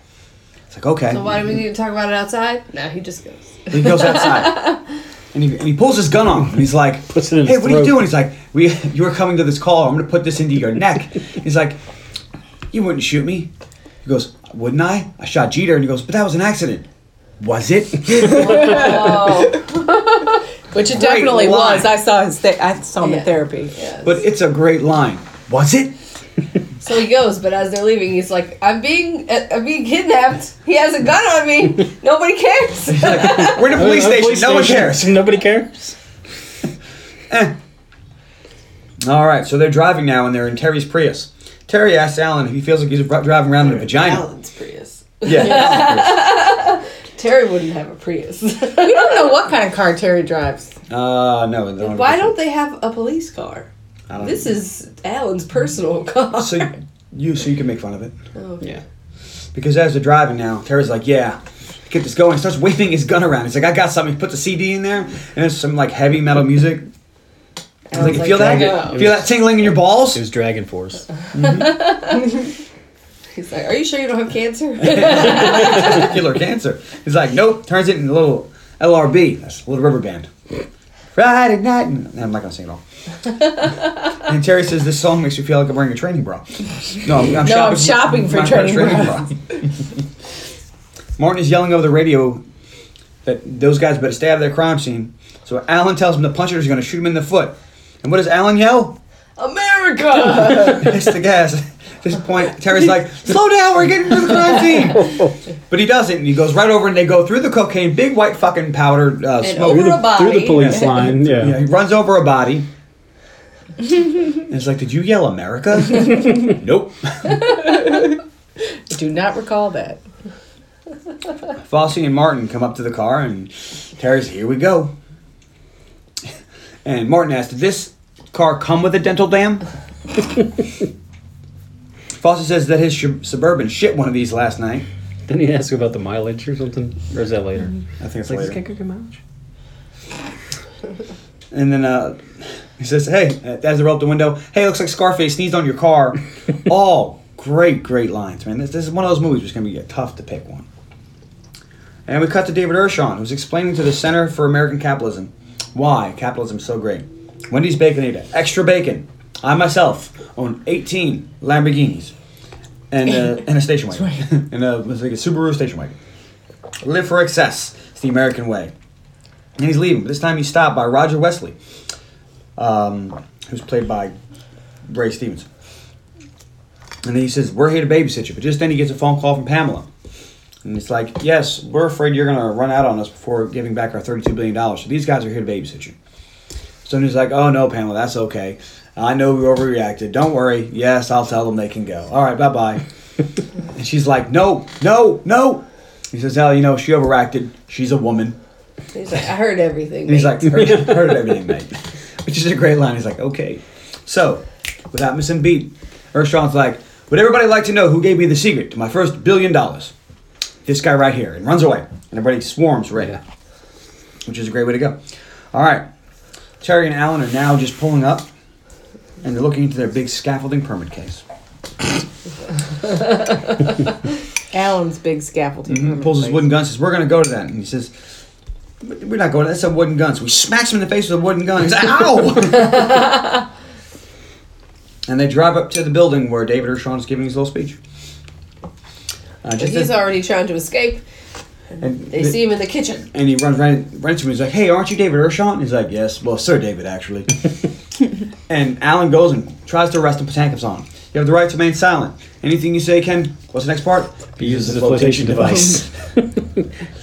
It's like, okay. so why do we need to talk about it outside? No, he just goes. He goes outside. (laughs) And he, and he pulls his gun on him. And he's like, (laughs) Puts it in Hey, his what are you doing? He's like, we, You were coming to this call. I'm going to put this into your neck. (laughs) He's like, You wouldn't shoot me. He goes, Wouldn't I? I shot Jeter. And he goes, But that was an accident. Was it? Which it Great definitely line. was. I saw his. Th- I saw him Yeah. in therapy. Yeah. but it's a great line. Was it? So he goes, but as they're leaving, he's like, "I'm being, uh, I'm being kidnapped. He has a gun on me. (laughs) Nobody cares." (laughs) We're in a police station. police no one cares. Nobody cares. All right, so they're driving now, and they're in Terry's Prius. Terry asks Alan if he feels like he's driving around in a vagina. Alan's Prius. Yeah. (laughs) Terry wouldn't have a Prius. We don't know what kind of car Terry drives. uh, no. Why don't they have a police car? I don't This is Alan's personal (laughs) car. So you, so you can make fun of it. Oh, Yeah. Because as they're driving now, Terry's like, yeah, get this going. He starts waving his gun around. He's like, I got something. He puts a CD in there, and it's some like heavy metal music. He's like, you feel that? "Drag it." Feel that tingling in your balls? It was Dragon Force. (laughs) He's like, "Are you sure you don't have cancer?" (laughs) Testicular cancer. He's like, nope. Turns it into a little LRB. That's a little rubber band. Friday night. and- I'm not gonna sing it all. (laughs) And Terry says this song makes you feel like I'm wearing a training bra. No, I'm, I'm No, I'm shopping for my training bra. (laughs) Martin is yelling over the radio that those guys better stay out of their crime scene. So Alan tells him the puncher is going to shoot him in the foot. And what does Alan yell? America. (laughs) Hits the gas. At this point, Terry's like, slow down, we're getting to the crime scene. (laughs) But he doesn't. And he goes right over and they go through the cocaine, big white fucking powder uh, And smoke. over through, a the, body. through the police line. Yeah. Yeah, he runs over a body. and it's like, did you yell America? (laughs) nope. Do not recall that. Fosse and Martin come up to the car, and Terry's, here we go. And Martin asks, did this car come with a dental dam? (laughs) Fosse says that his sh- Suburban shit one of these last night. Didn't he ask about the mileage or something? Or is that later? I think it's Like, later. this guy could mileage. (laughs) And then uh, he says, "Hey," as they roll up the window, "Hey, looks like Scarface sneezed on your car." (laughs) All great, great lines, man. This, this is one of those movies where it's gonna be tough to pick one. And we cut to David Ershon, who's explaining to the Center for American Capitalism why capitalism is so great. Wendy's Baconator, extra bacon. I myself own 18 Lamborghinis and, uh, (laughs) and a station wagon, (laughs) and a, it's like a Subaru station wagon. Live for excess. It's the American way. And he's leaving. This time he's stopped by Roger Wesley, um, who's played by Ray Stevens. And he says, We're here to babysit you. But just then he gets a phone call from Pamela. And it's like, Yes, we're afraid you're going to run out on us before giving back our $32 billion. So these guys are here to babysit you. So he's like, Oh, no, Pamela, that's okay. I know we overreacted. Don't worry. Yes, I'll tell them they can go. All right, bye bye. (laughs) and she's like, No, no, no. He says, Hell, you know, she overreacted. She's a woman. He's like, I heard everything. And he's mate." like, heard, heard everything, mate. Which is a great line. He's like, okay. So, without missing beat, Ershon's like, would everybody like to know who gave me the secret to my first billion dollars? This guy right here. And runs away. And everybody swarms Ray. Yeah. Which is a great way to go. All right. Terry and Alan are now just pulling up. And they're looking into their big scaffolding permit case. (laughs) Alan's big scaffolding. He pulls his wooden gun says, We're going to go to that. And he says, We're not going to That's a wooden gun. So he smacks him in the face with a wooden gun. He's like, Ow! (laughs) and they drive up to the building where David Ershon is giving his little speech. Uh, just he's as- already trying to escape. and, They see him in the kitchen. and he runs right, right into him. He's like, Hey, aren't you David Ershon? He's like, Yes. Well, Sir David, actually. (laughs) (laughs) and Alan goes and tries to arrest him, put handcuffs on. You have the right to remain silent. Anything you say, Ken, what's the next part? He uses a flotation device. (laughs)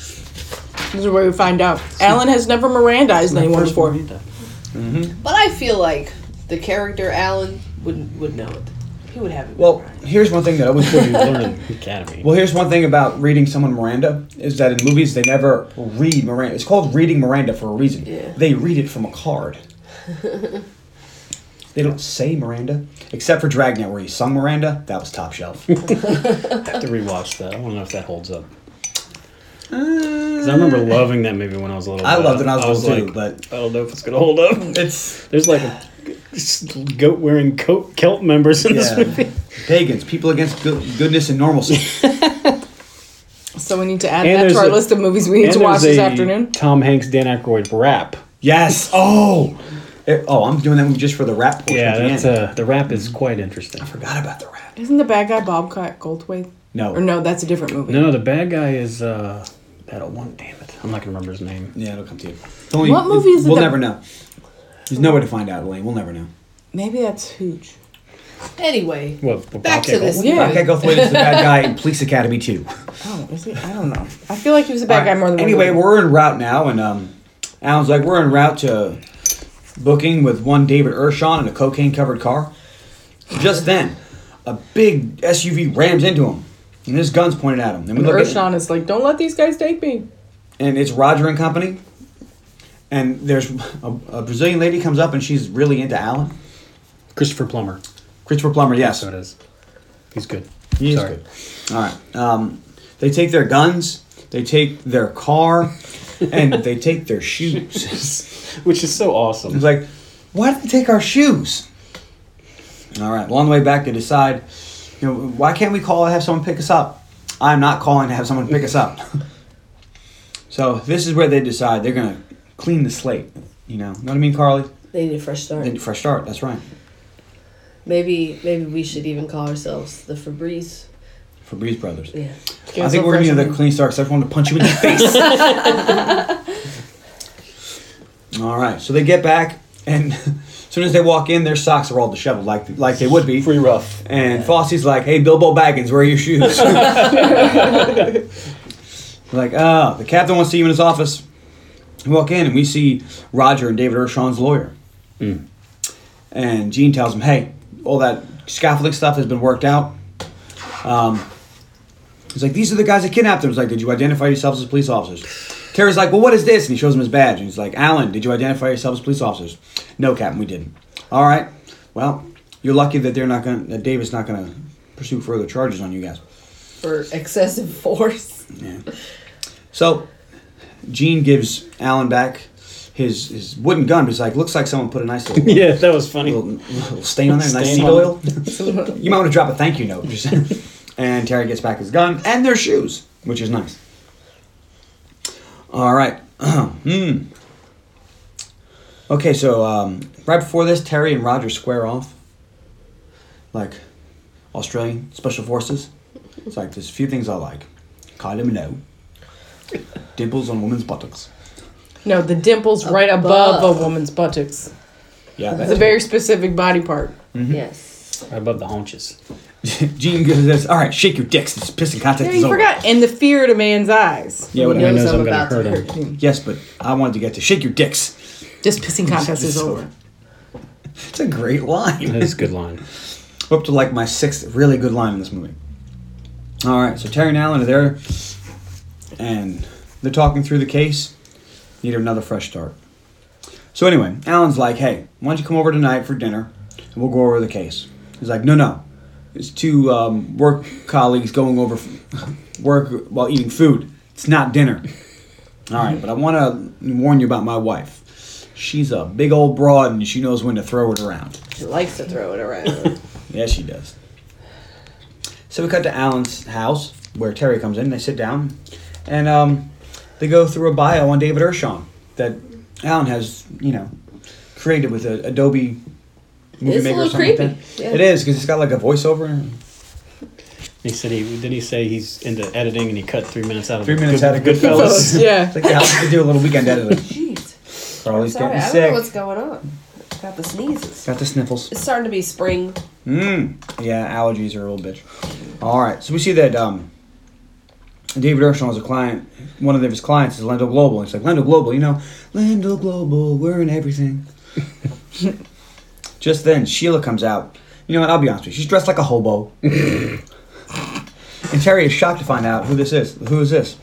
This is where we find out. Alan has never Mirandized anyone before. Mm-hmm. But I feel like the character Alan would would know it. He would have it. Well, memorized. here's one thing that I was You learn in (laughs) academy. Well, here's one thing about reading someone Miranda is that in movies they never read Miranda. It's called reading Miranda for a reason. Yeah. They read it from a card. They don't say Miranda, except for Dragnet where he sung Miranda. That was top shelf. (laughs) I have to rewatch that. I don't know if that holds up. 'Cause I uh, remember loving that movie when I was a little. I loved it when I was little too, like, but I don't know if it's gonna hold up. (laughs) it's There's like a goat wearing coat kilt members in this movie. pagans, people against good, goodness and normalcy. (laughs) So we need to add And that to our a- list of movies we need And to watch this a afternoon. Tom Hanks, Dan Aykroyd rap. yes. Oh. Eh, oh, I'm doing that just for the rap portion. Yeah, at the end. uh, the rap is quite interesting. I forgot about the rap. Isn't the bad guy Bobcat Goldthwait? No. Or no, that's a different movie. No, the bad guy is uh that one. Damn it, I'm not gonna remember his name. Yeah, it'll come to you. Only- What movie is it We'll that- never know. There's no way to find out, Elaine. We'll never know. Maybe that's Hooch. anyway, What? what Back Bobcat to this. Goldthwait? Yeah. Bobcat Goldthwait is the bad guy in Police Academy 2. Oh, is he? I don't know. I feel like he was a bad guy more than one Anyway, movie. we're en route now, and um, Alan's like, we're en route to booking with one David Ershon in a cocaine-covered car. Just (laughs) then, a big SUV rams into him, and his gun's pointed at him. And we And look at- Ershon is like, don't let these guys take me. and it's Roger and Company. And there's a, a Brazilian lady comes up, and she's really into Alan. Christopher Plummer. Christopher Plummer, yes. So it is. He's good. He is Sorry. good. All right. Um, they take their guns, they take their car, and they take their shoes. (laughs) Which is so awesome. It's like, why did they take our shoes? All right. Well, on the way back, they decide, you know, why can't we call and have someone pick us up? I'm not calling to have someone pick us up. (laughs) so this is where they decide they're gonna clean the slate. You know, know what I mean, Carly? they need a fresh start. They- Fresh start. That's right. Maybe maybe we should even call ourselves the Febreze. Febreze Brothers. Yeah. I think we're gonna need another clean start because I just wanted to punch you in the (laughs) face. all right, so they get back, and (laughs) as soon as they walk in, their socks are all disheveled, like like they would be. Free rough. And Fosse's like, "Hey, Bilbo Baggins, where are your shoes?" (laughs) like, oh, the captain wants to see you in his office. We walk in and we see Roger and David Ershon's lawyer. And Gene tells him, "Hey, all that scaffolding stuff has been worked out." Um, he's like, "These are the guys that kidnapped him." He's like, "Did you identify yourselves as police officers?" Terry's like, "Well, what is this?" And he shows him his badge. And he's like, "Alan, did you identify yourselves as police officers?" "No, Captain, we didn't." All right. Well, you're lucky that they're not going. That David's not going to pursue further charges on you guys. For excessive force. Yeah. So, Gene gives Alan back his his wooden gun. But he's like, "Looks like someone put a nice little." (laughs) Yeah, that was funny. Little, little stain on there, nice seed oil. (laughs) you might want to drop a thank you note. (laughs) Just- and Terry gets back his gun and their shoes, which is nice. All right. (clears throat) hmm. Okay, so um, right before this, Terry and Roger square off. Like Australian Special Forces. It's like there's a few things I like. Kylie Minogue. Dimples on women's buttocks. No, the dimples right above a woman's buttocks. Yeah, It's that's a very specific body part. Yes. Right above the haunches. (laughs) Gene goes, this, all right, shake your dicks. This pissing contest Yeah, is you over. forgot. And the fear in a man's eyes. Yeah, He whatever. knows knows I'm I'm gonna about to hurt him. him. Yes, but I wanted to get to shake your dicks. This pissing contest is over. (laughs) It's a great line. That is a good line. (laughs) Up to like my sixth really good line in this movie. All right, so Terry and Alan are there, and they're talking through the case. Need another fresh start. So anyway, Alan's like, "Hey, why don't you come over tonight for dinner, and we'll go over the case." He's like, "No, no, it's two um, work colleagues going over work while eating food. It's not dinner." All right, but I want to warn you about my wife. She's a big old broad, and she knows when to throw it around. She likes to throw it around. (laughs) Yes, she does. So we cut to Alan's house where Terry comes in. They sit down, and um, they go through a bio on David Ershon that Alan has, you know, created with a Adobe Movie It's a Maker or little something like creepy, that. yeah. It is because it's got like a voiceover. He said he did he say he's into editing and he cut three minutes out of Three minutes good, out of Goodfellas. (laughs) yeah. It's like yeah, I could do a little weekend editing. Jeez. Charlie's Sorry, getting I don't sick. know what's going on. Got the sneezes. Got the sniffles. It's starting to be spring. Mm. Yeah, allergies are a little bitch. All right, so we see that um, David Ershon is a client. One of his clients is Lendo Global. It's like Lendo Global, you know, Lendo Global, we're in everything. (laughs) Just then, Sheila comes out. You know what? I'll be honest with you. She's dressed like a hobo. (laughs) and Terry is shocked to find out who this is. Who is this?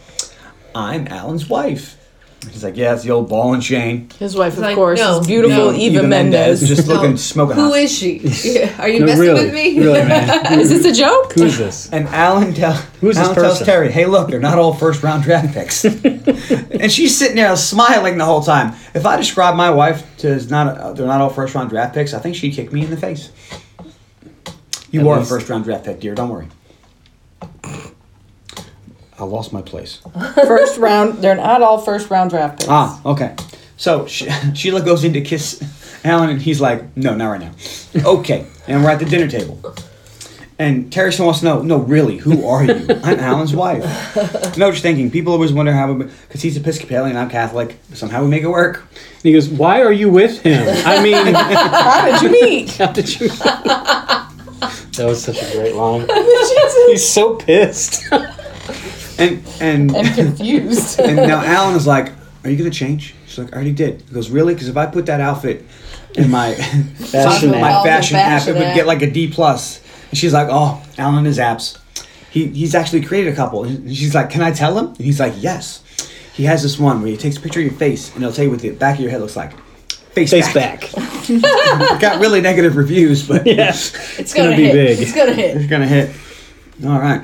I'm Alan's wife. He's like, yeah, it's the old ball and chain. His wife, of Like, course, no, is beautiful no. Eva, Mendes. just No. looking smoking Who hot. is she? (laughs) Yeah, Are you No, messing really, with me? really, man. (laughs) Is this a joke? Who is this? And Alan, tell, Who's this Alan tells? Terry, "Hey, look, they're not all first round draft picks." (laughs) and she's sitting there smiling the whole time. If I describe my wife to as not, uh, they're not all first round draft picks, I think she'd kick me in the face. You At are least- a first round draft pick, dear. Don't worry. I lost my place. (laughs) First round. They're not all first round draft picks. Ah, okay. So she, (laughs) Sheila goes in to kiss Alan, and he's like, "No, not right now." Okay, and we're at the dinner table. And Terry wants to know, no, really, who are you? (laughs) I'm Alan's wife. No, just thinking, people always wonder how, because he's Episcopalian, I'm Catholic, somehow we make it work. And he goes, "Why are you with him?" I mean, How did you meet? how did you? that was such a great line. He's so pissed. And, and, and (laughs) confused. and now Alan is like, are you going to change? She's like, I already did. He goes, really? Because if I put that outfit in my (laughs) Fashion my app. fashion, app, Fashion it would get like a D plus. And she's like, oh, Alan is apps. He, he's actually created a couple. And she's like, can I tell him? And he's like, yes. He has this one where he takes a picture of your face and he'll tell you what the back of your head looks like. Face, Face back. back. (laughs) Got really negative reviews, but Yeah. It's gonna gonna, be hit. big. It's gonna hit. it's gonna hit. All right.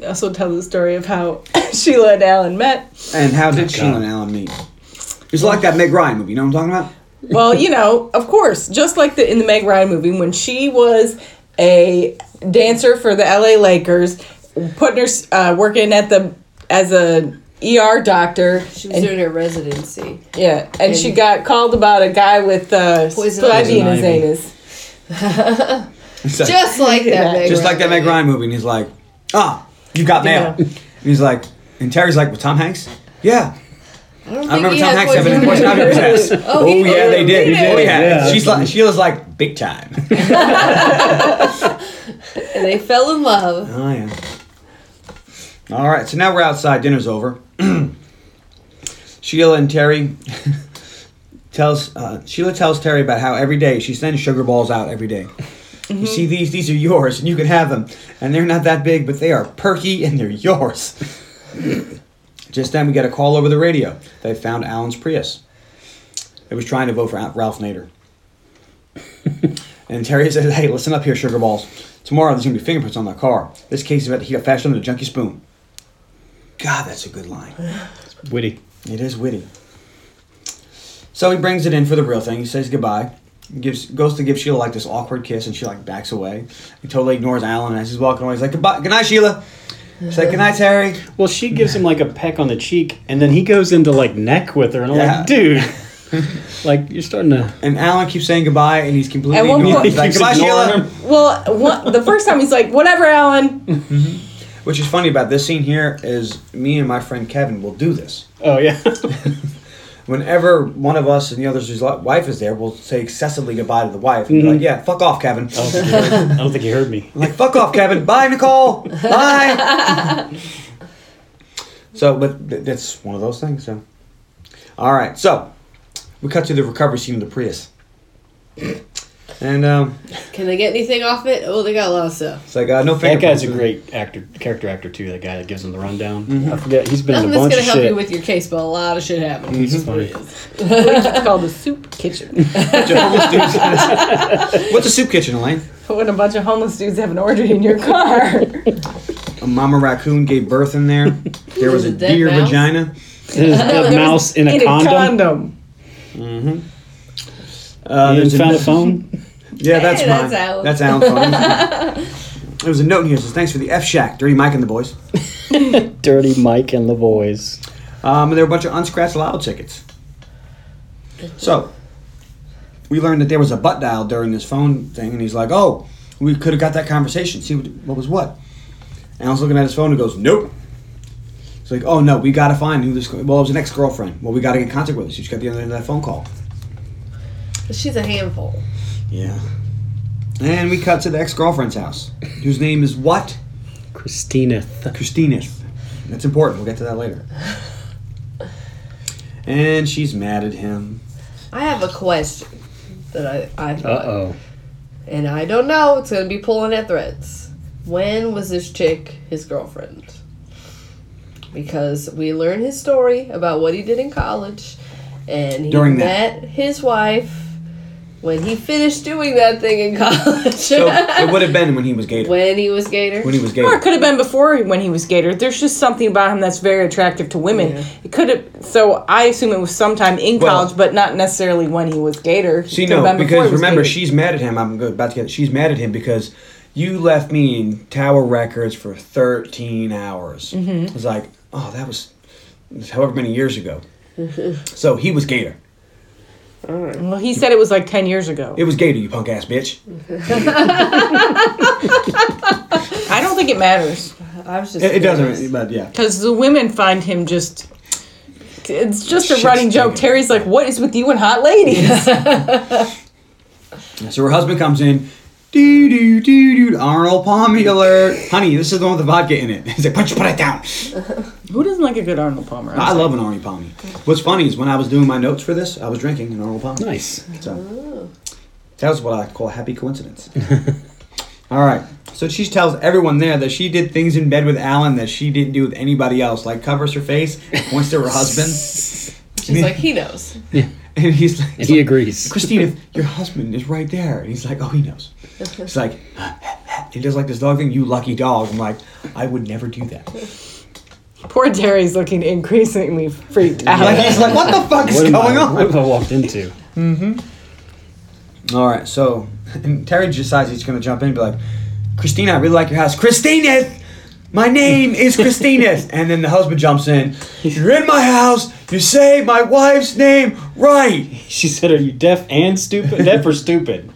They also tell the story of how (coughs) Sheila and Alan met. And how did Oh, Sheila and Alan meet? It's like that Meg Ryan movie. You know what I'm talking about? Well, you know, of course, just like the in the Meg Ryan movie, when she was a dancer for the LA Lakers, putting her uh, working at the as a ER doctor. She was and- doing her residency. yeah, and she got called about a guy with uh, Poison ivy in his anus. It's (laughs) like- Just like that, Meg just like that Meg Ryan. Ryan movie. And he's like, ah, you got mail. Yeah. And he's like, and Terry's like, with Tom Hanks? Yeah. I, don't I remember Tom Hanks having a poison poison ivy ivy. test. Oh, Oh, he yeah, did. they did. He did. Oh yeah. Yeah. She's like, Sheila's like big time. (laughs) And they fell in love. Oh yeah. All right, so now we're outside. Dinner's over. (clears throat) Sheila and Terry (laughs) tells uh, Sheila tells Terry about how every day she sends sugar balls out every day. You see mm-hmm. these? These are yours, and you can have them. And they're not that big, but they are perky, and they're yours. (laughs) Just then, we get a call over the radio. They found Alan's Prius. It was trying to vote for Ralph Nader. (laughs) and Terry said, "Hey, listen up here, sugar balls. Tomorrow there's gonna be fingerprints on that car. This case is about to heat up faster than a junkie spoon." God, that's a good line. It's Witty. It is witty. So he brings it in for the real thing. He says goodbye. He gives goes to give Sheila like this awkward kiss, and she like backs away. He totally ignores Alan as he's walking away. He's like, "Goodbye, good night, Sheila." She's like, "Good night, Terry." Well, she gives him like a peck on the cheek, and then he goes into like neck with her, and I'm Yeah. like, dude, (laughs) like you're starting to. And Alan keeps saying goodbye, and he's completely At ignoring. point- He's like, (laughs) "Goodbye, ignoring Sheila." him. Well, one, the first time he's like, "Whatever, Alan." Mm-hmm. Which is funny about this scene here is me and my friend Kevin will do this. Oh yeah. (laughs) Whenever one of us and the other's wife is there, we'll say excessively goodbye to the wife. And be mm-hmm. like, yeah, fuck off, Kevin. I don't think you heard, don't think heard me. I'm (laughs) like, fuck off, Kevin. Bye, Nicole. Bye. (laughs) so, but th- that's one of those things. So, all right. So, we cut to the recovery scene of the Prius, and um, Can they get anything off it? Oh, they got a lot of stuff. it's like uh, no That guy's a great actor, character actor too. That guy that gives him the rundown. I forget. He's been Nothing in a that's bunch gonna of help shit. you with your case, but a lot of shit happened. He's funny. (laughs) It's called the soup kitchen. Bunch of homeless dudes. (laughs) What's a soup kitchen, Elaine? when a bunch of homeless dudes have an orgy in your car. A mama raccoon gave birth in there. There was a a deer mouse? vagina. There's a (laughs) mouse in a condom. Uh, you there's found a phone. (laughs) Yeah, that's Hey, mine. that's That's Alan's phone. (laughs) There was a note in here. It says, "Thanks for the F Shack, Dirty Mike and the boys." (laughs) Dirty Mike and the boys. Um, and there were a bunch of unscratched lotto tickets. So, we learned that there was a butt dial during this phone thing, and he's like, "Oh, we could have got that conversation. See what, what was what." And I was looking at his phone and goes, "Nope." He's like, "Oh no, we got to find who this. Well, it was an ex girlfriend. Well, we got to get in contact with her. She's got the other end of that phone call." She's a handful. Yeah. And we cut to the ex girlfriend's house, whose name is what? Christina. Christina. That's important. We'll get to that later. And she's mad at him. I have a question that I, I Uh thought. oh. And I don't know. It's going to be pulling at threads. When was this chick his girlfriend? Because we learn his story about what he did in college. And he During that. met his wife when he finished doing that thing in (laughs) college. So it would have been when he was Gator. when he was Gator. When he was Gator. Or it could have been before when he was Gator. There's just something about him that's very attractive to women. Yeah. It could have. So I assume it was sometime in Well- college, but not necessarily when he was Gator. See, no, because remember, Gator. she's mad at him. I'm about to get. She's mad at him because you left me in Tower Records for 13 hours. Mm-hmm. It's like, oh, that was however many years ago. (laughs) so he was Gator. Well, he said it was like ten years ago. It was Gator, you punk ass bitch. (laughs) I don't think it matters I was just. It, it doesn't, but yeah. because the women find him just. It's just a Shit's running joke. taken. Terry's like, "What is with you and hot ladies?" (laughs) So her husband comes in. Doo doo doo doo. Arnold Palmy alert. Honey, this is the one with the vodka in it. (laughs) He's like, why don't you put it down? (laughs) Who doesn't like a good Arnold Palmer? I love an Arnold Palmy. What's funny is when I was doing my notes for this, I was drinking an Arnold Palmy. Nice. So that was what I call a happy coincidence. (laughs) All right. So she tells everyone there that she did things in bed with Alan that she didn't do with anybody else. Like covers her face, points to her husband, She's like, he knows. Yeah. And he's like, And he agrees. Christina, your husband is right there. And he's like, oh, he knows. He's like, (laughs) he does like this dog thing. You lucky dog. I'm like, I would never do that. Poor Terry's looking increasingly freaked out. Like he's like, what the (laughs) fuck is What, am going I, on? what have I walked into? Mm-hmm. All right, so (laughs) and Terry decides he's going to jump in and be like, Christina, I really like your house. Christina! My name is Christina! and then the husband jumps in. You're in my house. You say my wife's name right. She said, "Are you deaf and stupid? deaf or stupid?"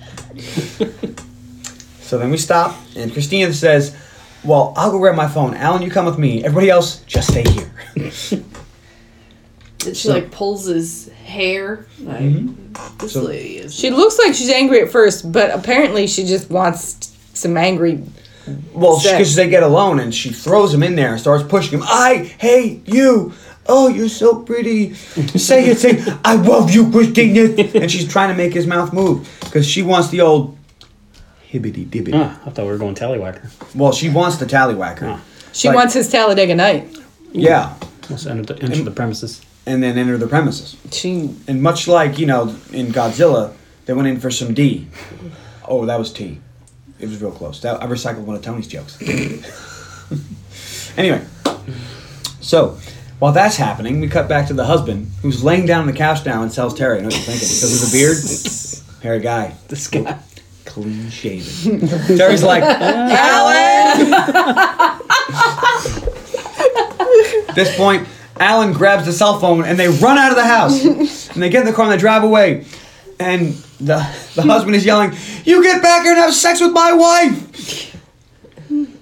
So So then we stop, and Christina says, "Well, I'll go grab my phone. Alan, you come with me. Everybody else, just stay here." (laughs) And she So- like pulls his hair. Like mm-hmm. this So- lady is. She looks like she's angry at first, but apparently she just wants some angry. Well, Sex. because they get alone, and she throws him in there and starts pushing him. I hate you. Oh, you're so pretty. Say it, say, I love you, Christina. And she's trying to make his mouth move because she wants the old hibbity dibbity. Ah, I thought we were going tallywhacker. Well, she wants the tallywhacker. Ah. She Like- wants his Talladega night. Yeah, Let's enter the, enter the premises. and then enter the premises. She And much like, you know, in Godzilla, they went in for some D. Oh, that was T. It was real close. That, I recycled one of Tony's jokes. (laughs) anyway, so while that's happening, we cut back to the husband who's laying down on the couch now and tells Terry, I know what you're thinking, because of the beard, (laughs) hairy guy, This guy. Clean shaven. (laughs) Terry's like, (laughs) Alan! At this point, Alan grabs the cell phone and they run out of the house. and they get in the car and they drive away. And the, the husband is yelling, You get back here and have sex with my wife!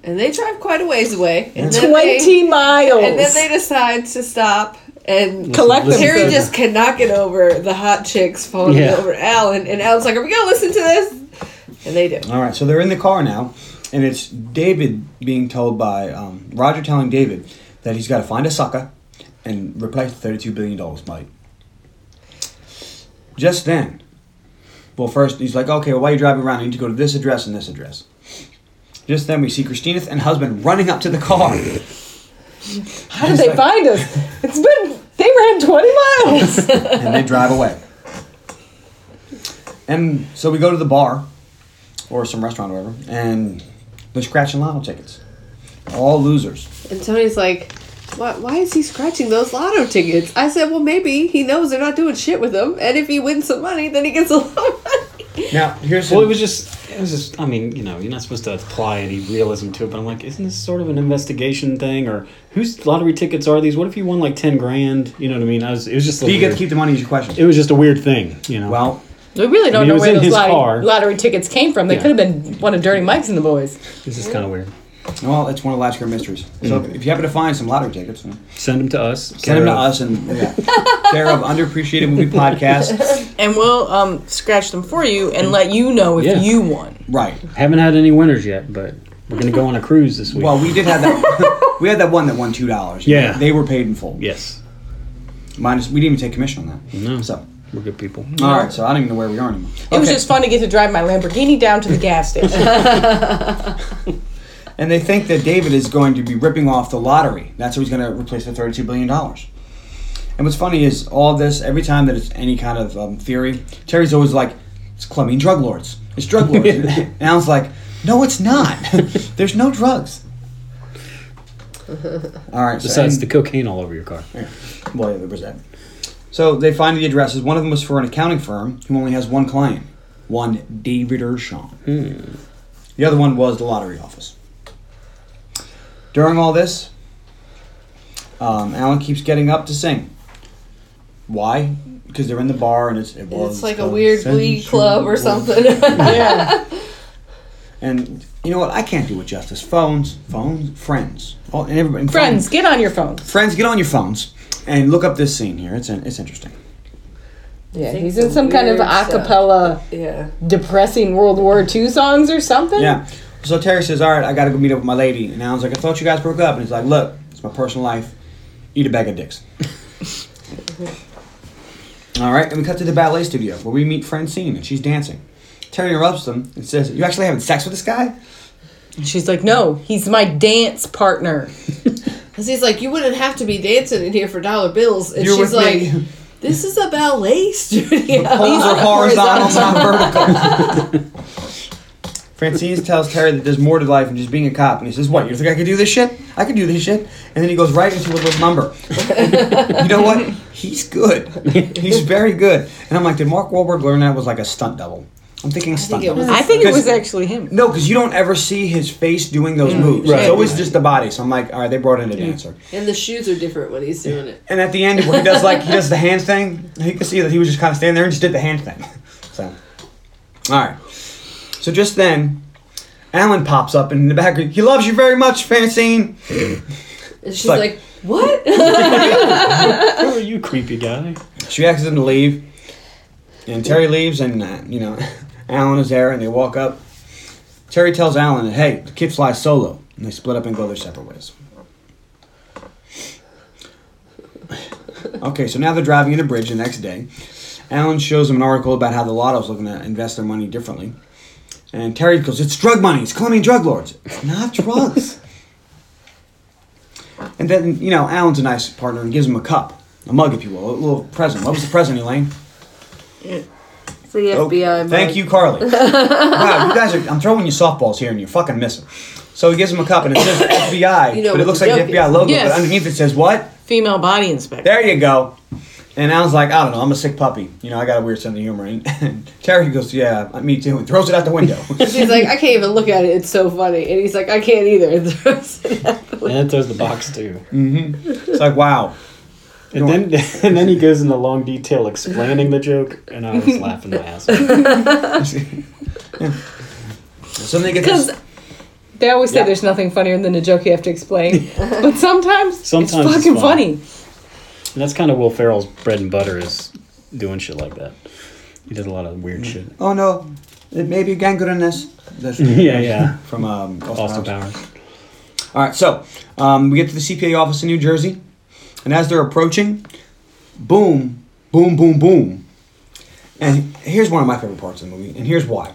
and they drive quite a ways away. And twenty They, miles. and then they decide to stop and collect Listen Terry just cannot get over the hot chicks falling Yeah. over Alan, and Alan's like, "Are we gonna listen to this?" And they do. All right, so they're in the car now. And it's David being told by um, Roger telling David that he's got to find a sucker and replace the $32 billion, Mike. Just then, well, first he's like, okay, well, why are you're driving around, I need to go to this address and this address. Just then, we see Christina and husband running up to the car. (laughs) How did they like- find us? It's been they ran twenty miles. and they drive away. And so we go to the bar or some restaurant or whatever, and they're scratching lotto tickets. All losers. And Tony's like, why, why is he scratching those lotto tickets? I said, well, maybe he knows they're not doing shit with them, and if he wins some money, then he gets a lot of money. Now, here's Well, it was just, it was just. I mean, you know, you're not supposed to apply any realism to it, but I'm like, isn't this sort of an investigation thing, or whose lottery tickets are these? What if you won like ten grand? You know what I mean? I was, it was just. Do you get to keep the money? Is your question? It was just a weird thing, you know. Well, we really don't I mean, know where those lottery, car. lottery tickets came from. They Yeah. could have been one of Dirty Mike's and the boys. This is kind of weird. well, it's one of Latchcare mysteries. So if you happen to find some lottery tickets, Send them to us. send them to of- us and yeah, care of Underappreciated Movie (laughs) Podcast. And we'll um, scratch them for you and let you know if Yeah. you won. Right. Haven't had any winners yet, but we're gonna go on a cruise this week. Well, we did have that. (laughs) we had that one that won two dollars. Yeah. They were paid in full. yes, Minus, we didn't even take commission on that. No. So, we're good people. all right. So I don't even know where we are anymore. It was Okay. just fun to get to drive my Lamborghini down to the gas station. (laughs) And they think that David is going to be ripping off the lottery. That's how he's going to replace the $32 billion. And what's funny is all this, every time that it's any kind of um, theory, Terry's always like, it's clubbing drug lords. It's drug lords. (laughs) and Alan's like, no, it's not. (laughs) There's no drugs. All right. So, Besides and- the cocaine all over your car. well, yeah, there was that. So they find the addresses. One of them was for an accounting firm who only has one client, one David Ershon. The other one was the lottery office. During all this, um, Alan keeps getting up to sing. Why? Because they're in the bar and it's it was It's like a weird glee club or something. yeah. (laughs) And you know what? I can't do it justice. Phones, phones, friends, all and everybody. and Friends, phones. get on your phones. friends, get on your phones and look up this scene here. It's it's interesting. Yeah, he's in some some kind of weird stuff. acapella yeah. depressing World War II songs or something. Yeah. So Terry says, "All right, I got to go meet up with my lady." And Alan's like, "I thought you guys broke up." And he's like, "Look, it's my personal life. Eat a bag of dicks." (laughs) All right, and we cut to the ballet studio where we meet Francine, and she's dancing. Terry interrupts them and says, "You actually having sex with this guy?" And she's like, no, he's my dance partner. (laughs) Because he's like, you wouldn't have to be dancing in here for dollar bills. And You're she's like, me. this is a ballet studio. The Poles are (laughs) horizontal, not vertical. (laughs) Francine tells Terry that there's more to life than just being a cop, and he says, "What? You think I could do this shit? I could do this shit." And then he goes right into a little number. (laughs) you know what? He's good. He's very good. And I'm like, did Mark Wahlberg learn that was like a stunt double? I'm thinking stunt think it was. I think it was actually him. No, because you don't ever see his face doing those moves. Right. It's always just the body. So I'm like, all right, they brought in a dancer. And the shoes are different when he's doing it. And at the end, when he does like he does the hand thing, you can see that he was just kind of standing there and just did the hand thing. (laughs) So, all right. So just then, Alan pops up in the background. He loves you very much, Francine. And she's like- like, what? (laughs) (laughs) Who are you, creepy guy? She asks him to leave, and Terry leaves, and uh, you know, Alan is there, and they walk up. Terry tells Alan that hey, the kid flies solo, and they split up and go their separate ways. Okay, so now they're driving in a bridge the next day. Alan shows them an article about how the Lotto's looking to invest their money differently. And Terry goes, It's drug money, it's Colombian drug lords. It's not (laughs) drugs. and then, you know, Alan's a nice partner and gives him a cup, a mug, if you will, a little present. What was the present, Elaine? It's the Oh, FBI. Thank mug. you, Carly. (laughs) wow, you guys are, I'm throwing you softballs here and you're fucking missing. So he gives him a cup and it says (laughs) FBI, You know but it looks the like the FBI is. logo, Yes. but underneath it says what? Female body inspector. There you go. And Alan's like, I don't know, I'm a sick puppy. You know, I got a weird sense of humor. And, and (laughs) Terry goes, Yeah, me too, and throws it out the window. She's like, I can't even look at it. It's so funny. And he's like, I can't either. And throws it out the window. And there's the box too. Mm-hmm. it's like, wow. And then (laughs) and then he goes into long detail explaining the joke, and I was laughing my ass off. (laughs) So then they. Because they always say Yeah. there's nothing funnier than a joke you have to explain. (laughs) but sometimes, Sometimes it's it's fucking fun. funny. And that's kind of Will Ferrell's bread and butter is doing shit like that. He did a lot of weird shit. Oh no, it may be gangrenous. Yeah, yeah. From um, Austin, Austin Powers. Powers. All right, so um, we get to the CPA office in New Jersey, and as they're approaching, boom, boom, boom, boom. And here's one of my favorite parts of the movie, and here's why.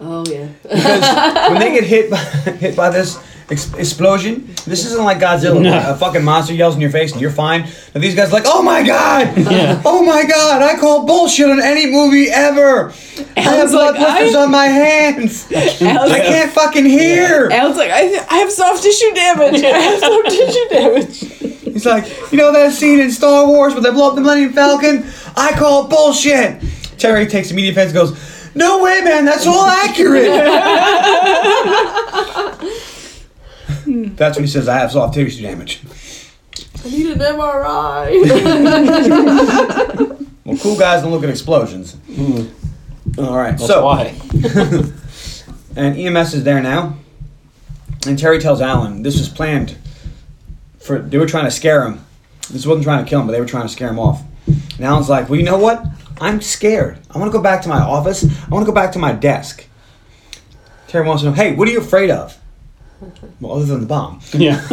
Oh, yeah. Because (laughs) when they get hit by, (laughs) hit by this ex- explosion, this isn't like Godzilla. No. A fucking monster yells in your face and you're fine. Now these guys are like, oh my god, Yeah. (laughs) oh my god, I call bullshit on any movie ever. I have blood like, blisters I- on my hands. Alan's, I can't fucking hear. Alan's like, I, I have soft tissue damage. I have soft tissue damage. He's like, you know that scene in Star Wars where they blow up the Millennium Falcon? I call it bullshit. Terry takes immediate offense and goes, no way, man, that's all accurate. (laughs) that's when he says, I have soft tissue damage. I need an MRI. (laughs) Well, cool guys don't look at explosions. Mm-hmm. All right, That's so why. (laughs) and EMS is there now, and Terry tells Alan this was planned. For they were trying to scare him. This wasn't trying to kill him, but they were trying to scare him off. And Alan's like, well, you know what? I'm scared. I want to go back to my office. I want to go back to my desk. Terry wants to know, hey, what are you afraid of? Well, other than the bomb. Yeah.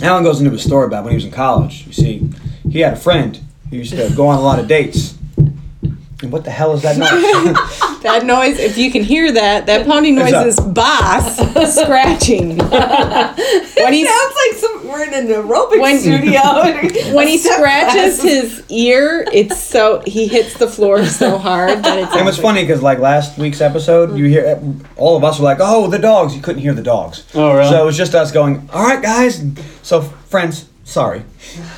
(laughs) Alan goes into a story about when he was in college. You see, he had a friend who used to go on a lot of dates. And what the hell is that (laughs) noise? (laughs) That noise, if you can hear that, that pounding noise up. is Boss scratching. (laughs) when he sounds like some, we're in an aerobic When- studio. (laughs) when he (laughs) scratches his ear, it's so he hits the floor so hard that it's. And it was funny because like last week's episode, you hear all of us were like, "Oh, the dogs!" You couldn't hear the dogs. Oh, really? So it was just us going, "All right, guys." So friends, sorry.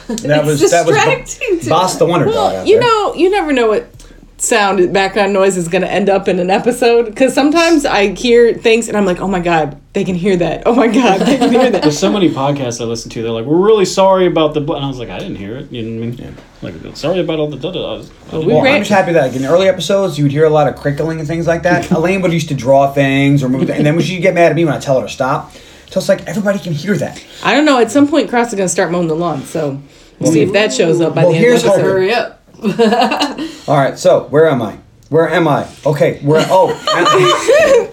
That was that was distracting to Boss the Wonder Dog. Well, out you there. know, you never know what sound background noise is going to end up in an episode because sometimes I hear things and I'm like, oh my god, they can hear that. Oh my god, they can hear that. There's so many podcasts I listen to. They're like, "We're really sorry about the," bl-" and I was like, "I didn't hear it." You know what I mean? Yeah. Like, sorry about all the da da. we Well, ran- I'm just happy that like, in early episodes you would hear a lot of crickling and things like that. (laughs) Elaine would used to draw things or move, and then when she'd get mad at me when I tell her to stop. So it's like everybody can hear that. I don't know. At some point, Cross is going to start mowing the lawn, so we'll see if that shows up by Well, the end of the episode. Hurry up. (laughs) All right, so where am I? Where am I? Okay, where? Oh,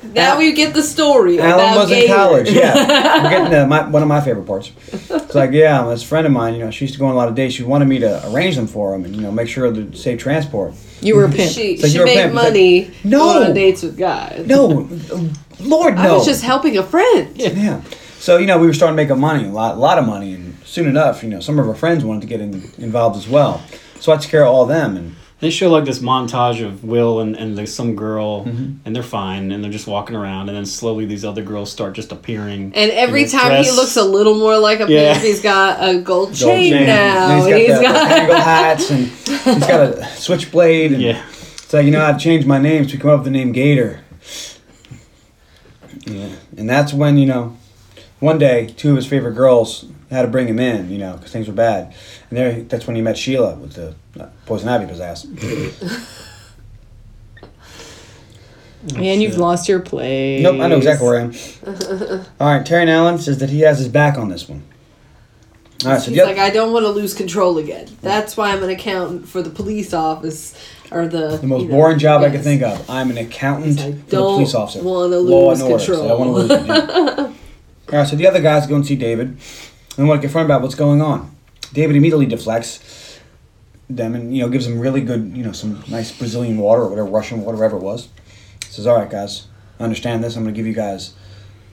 (laughs) Now we get the story. Alan about was in college. Yeah, (laughs) we're getting to my, one of my favorite parts. It's like, yeah, this friend of mine, you know, she used to go on a lot of dates. She wanted me to arrange them for him and you know make sure to save transport. You were a pimp. She, like she made pimp. It's like, money no. going on dates with guys. No, Lord, no. I was just helping a friend. yeah. So you know, we were starting to make a money, a lot, a lot of money, and soon enough, you know, some of our friends wanted to get in, involved as well. So I took care of all of them, and They show like this montage of Will and, and there's some girl, Mm-hmm. and they're fine, and they're just walking around, and then slowly these other girls start just appearing. And every in this time he looks a little more like a Yeah. pimp, he's got a gold gold chain, chain, now. and and he's got, he's the, got- the (laughs) hats, and he's got a switchblade, and Yeah. It's like you know how to change my name, so we come up with the name Gator. Yeah, and that's when you know, one day two of his favorite girls had to bring him in, you know, because things were bad, and there that's when he met Sheila with the uh, poison ivy ass. (laughs) And you've lost your place. Nope, I know exactly where I am. (laughs) All right, Terry Allen says that he has his back on this one. All right, so He's oth- like, I don't want to lose control again. That's why I'm an accountant for the police office or the the most you know, boring job I yes. could think of. I'm an accountant I for the police officer. wanna Law lose and order. So I want to lose it. yeah. (laughs) All right, so the other guys go and see David and want to confront about what's going on. David immediately deflects them and you know gives them really good, you know, some nice Brazilian water or whatever, Russian water, whatever it was. Says, "All right, guys, I understand this. I'm going to give you guys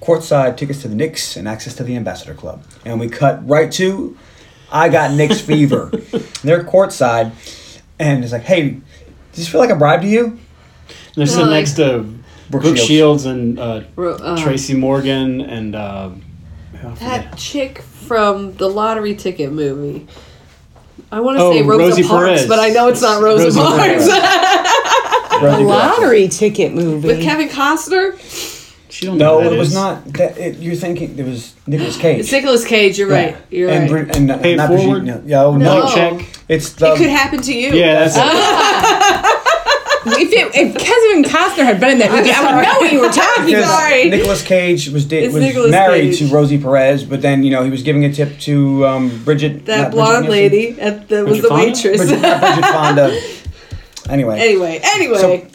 courtside tickets to the Knicks and access to the Ambassador Club." And we cut right to, "I got Knicks (laughs) fever." They're courtside, and it's like, "Hey, does this feel like a bribe to you?" They're sitting Like- next to Brooke Brooke, Shields. Shields. and uh, Ro- uh, Tracy Morgan and uh, I. That chick from the lottery ticket movie. I want to Oh, say Rosa Rosie Parks, Perez. but I know it's not Rosa, Rosie Parks. Perez. (laughs) Rosie Lottery ticket movie. With Kevin Costner? She don't know No, who that it was not. That, it, you're thinking it was Nicholas Cage. It's Nicolas Cage, you're right. Yeah. You're and, right. Bri- and uh, Pay it not forward? Brigitte, no, yeah, oh, No. no. check. It's the it could happen to you. Yeah, that's it. (laughs) if, it, if Kevin Costner had been in that movie, I would know what you were talking because about. sorry. Nicolas Cage was da- was Nicolas married Cage. to Rosie Perez, but then you know he was giving a tip to um, Bridget. That not Bridget blonde Nielsen. lady at the was Bridget the Fonda? waitress. Bridget, not Bridget (laughs) Fonda. Anyway, anyway, anyway, Okay.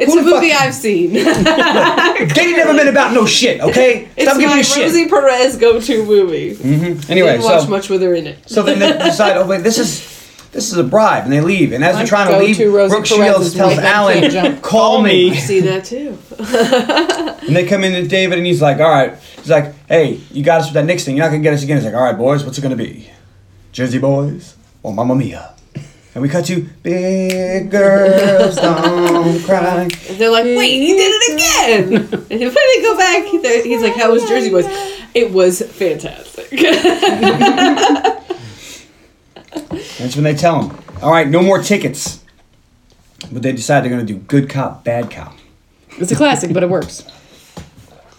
it's Who a the fuck- movie I've seen. (laughs) Dating never been about no shit. Okay, (laughs) it's stop giving my me shit. Rosie Perez go-to movie. Anyway, Didn't watch so much with her in it. so then they decide, oh wait, this is. This is a bribe, and they leave. And as My they're trying to leave, go-to Brooke Perez Shields tells Alan, (laughs) "Call me." I see that too. (laughs) And they come in to David, and he's like, "All right." He's like, "Hey, you got us with that Knicks thing. You're not gonna get us again." He's like, "All right, boys, what's it gonna be? Jersey Boys or Mamma Mia?" And we cut to big girls don't (laughs) cry. And they're like, wait, he did it again. and when they go back, he's like, how was Jersey Boys? It was fantastic. That's when they tell him, "All right, no more tickets." But they decide they're gonna do good cop, bad cop. It's a classic, but it works.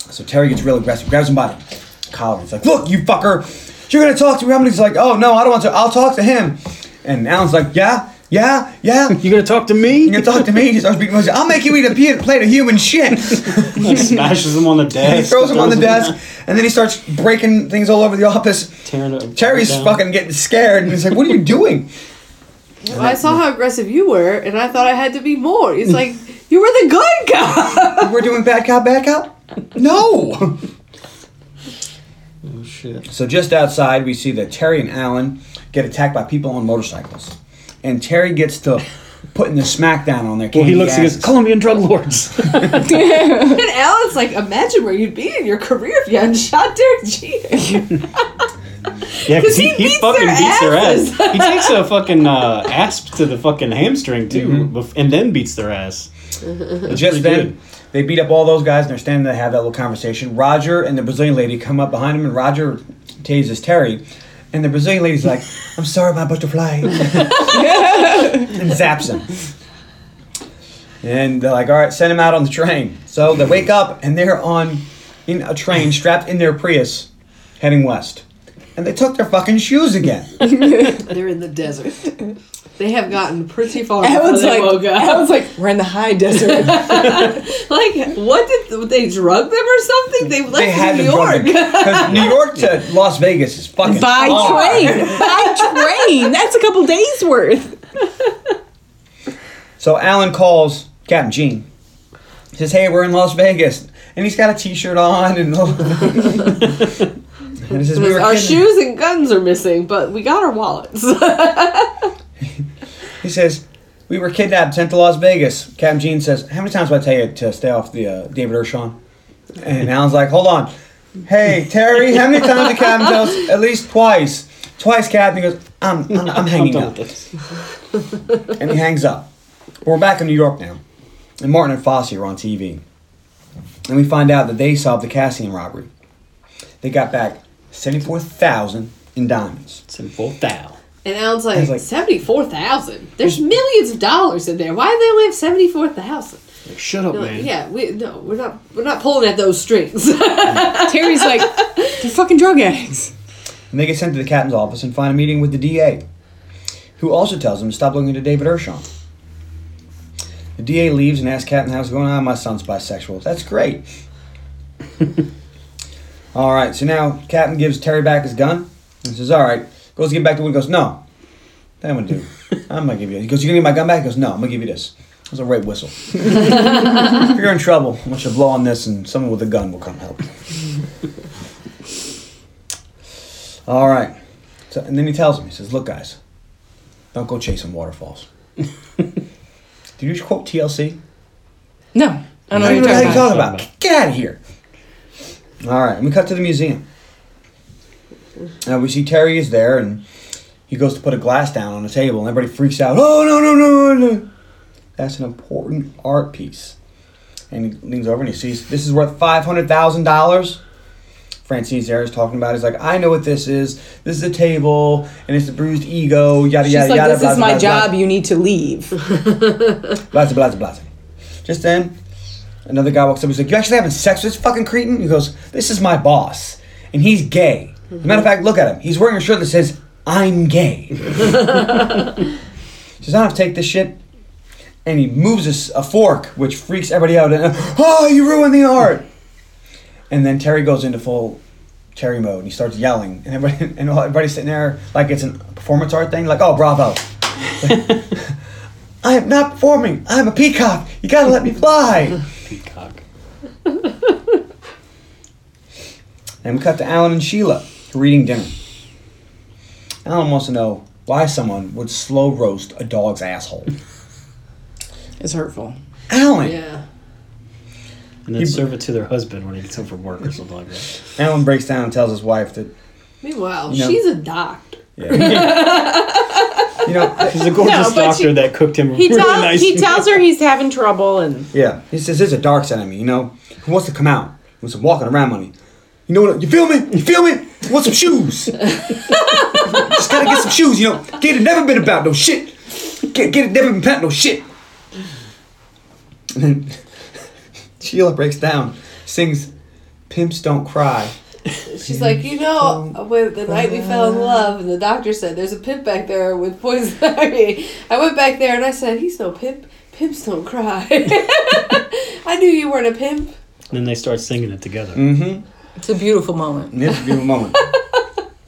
So Terry gets real aggressive, grabs him by the collar. He's like, "Look, you fucker, you're gonna talk to me. And he's like, "Oh no, I don't want to. I'll talk to him." And Alan's like, "Yeah, yeah, yeah." (laughs) You gonna talk to me? You gonna talk to me. He starts beating Moses. I'll make you eat a pe- plate of human shit. (laughs) He smashes him on the (laughs) desk. he throws him on the desk, and then he starts breaking things all over the office. Tearing it Terry's down. fucking getting scared, and he's like, "What are you doing?" I saw how aggressive you were, and I thought I had to be more. He's like, you were the good guy. We're doing bad cop, bad cop. No. Oh shit. So just outside, we see that Terry and Alan get attacked by people on motorcycles, and Terry gets to putting the smackdown on their. Well, he candy looks. He goes. Colombian drug lords. (laughs) (laughs) and Alan's like, imagine where you'd be in your career if you hadn't shot Derek Jeter. (laughs) Yeah, 'Cause because he, he he, beats fucking their beats their ass. he takes a fucking uh, asp to the fucking hamstring too, Mm-hmm. bef- and then beats their ass. Just then, good. they beat up all those guys, and they're standing there to have that little conversation. Roger and the Brazilian lady come up behind him, and Roger tases Terry. And the Brazilian lady's like, (laughs) I'm sorry, my butterfly. (laughs) and zaps him. And they're like, all right, send him out on the train. So they wake up, and they're on in a train strapped in their Prius heading west. And they took their fucking shoes again. (laughs) They're in the desert. They have gotten pretty far before Alan's they like, woke up. Alan's like, we're in the high desert. (laughs) Like, what did they drug them or something? They left They had New York. them. 'Cause New (laughs) York to Las Vegas is fucking By far. train. By train. That's a couple days worth. So Alan calls Captain Gene. Says, "Hey, we're in Las Vegas," and he's got a T-shirt on, and, and he says, "We our kidding." shoes and guns are missing, but we got our wallets. (laughs) He says, "We were kidnapped, sent to Las Vegas." Captain Gene says, "How many times do I tell you to stay off the uh, David Ershon?" And Alan's like, "Hold on, hey Terry, how many times did Captain tell us? At least twice. Twice, Captain." He goes, "I'm, I'm, I'm hanging done up," (laughs) and he hangs up. We're back in New York now, and Martin and Fosse are on TV, and we find out that they solved the Cassian robbery. They got back seventy-four thousand in diamonds. Simple thou. and Alan's I like, was like- seventy-four thousand. There's millions of dollars in there. Why do they only have seventy-four thousand? Like, Shut up, man. Yeah, we no, we're not. We're not pulling at those strings. (laughs) Terry's like, they're fucking drug addicts. And they get sent to the captain's office and find a meeting with the DA, who also tells them to stop looking into David Ershon. The DA leaves and asks Captain how's it going on. My son's bisexual. That's great. (laughs) all right, so now Captain gives Terry back his gun and says, "All right." Goes to get back to window. Goes, "No, that I'm gonna do. (laughs) I'm gonna give you." He goes, "You gonna give me my gun back?" He goes, "No, I'm gonna give you this." It was a rape whistle. (laughs) if you're in trouble, I want you to blow on this, and someone with a gun will come help. (laughs) All right. So, and then he tells him, he says, "Look, guys, don't go chasing waterfalls." Did you just quote TLC? No, I don't know what you're talking about. Get out of here. All right, and we cut to the museum. Now we see Terry is there, and he goes to put a glass down on the table, and everybody freaks out. Oh no no no no! no. That's an important art piece. And he leans over and he sees this is worth five hundred thousand dollars. Francine's there is talking about. it. He's like, I know what this is. This is a table, and it's the bruised ego. Yada She's yada like, yada. this blah, is blah, my blah, job. You need to leave. Blah, blah, blah. Just then, another guy walks up. And he's like, "You actually having sex with this fucking cretin?" He goes, "This is my boss, and he's gay. As a matter of fact, look at him. He's wearing a shirt that says I'm gay." (laughs) he says, "I don't have to take this shit." And he moves a fork, which freaks everybody out. And oh, you ruined the art! And then Terry goes into full Terry mode, and he starts yelling, and everybody (laughs) and everybody's sitting there like it's a performance art thing, like, "Oh, bravo!" (laughs) I am not performing. I'm a peacock. You gotta let me fly. Peacock. (laughs) And we cut to Alan and Sheila who are eating dinner. Alan wants to know why someone would slow roast a dog's asshole. (laughs) It's hurtful. Alan. Yeah. And then He- serve it to their husband when he gets home from work or something like that. Alan breaks down and tells his wife that Meanwhile, You know- she's a doctor. yeah. (laughs) you know, He's a gorgeous No, but doctor she- that cooked him He really tells nice. he tells her he's having trouble, and yeah. He says there's a dark side of me. You know, who wants to come out? Who wants some walking around money? You know what? You feel me? You feel me? You want some shoes? (laughs) Just gotta get some shoes. You know, get it never been about no shit. Get get it never been about no shit. And then (laughs) Sheila breaks down, sings "Pimps Don't Cry." She's like, you know, when the night we fell in love, and the doctor said there's a pimp back there with poison (laughs) ivy. I went back there and I said, he's no pimp. Pimps don't cry. (laughs) I knew you weren't a pimp. And then they start singing it together. Mm-hmm. it's a beautiful moment. And this is a beautiful moment.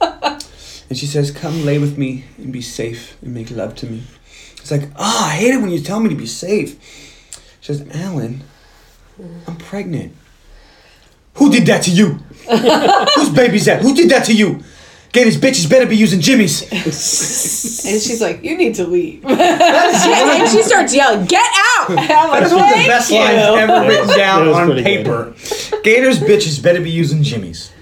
(laughs) and she says, "Come lay with me and be safe and make love to me." It's like, ah, I hate it when you tell me to be safe. She says, "Alan, I'm pregnant." Who did that to you? (laughs) Whose baby's that? Who did that to you? Gators these bitches better be using Jimmy's. And she's like, you need to leave. (laughs) and she starts yelling, "Get out!" (laughs) That is one of the best lines ever written down was on pretty paper. Gators bitches better be using Jimmy's.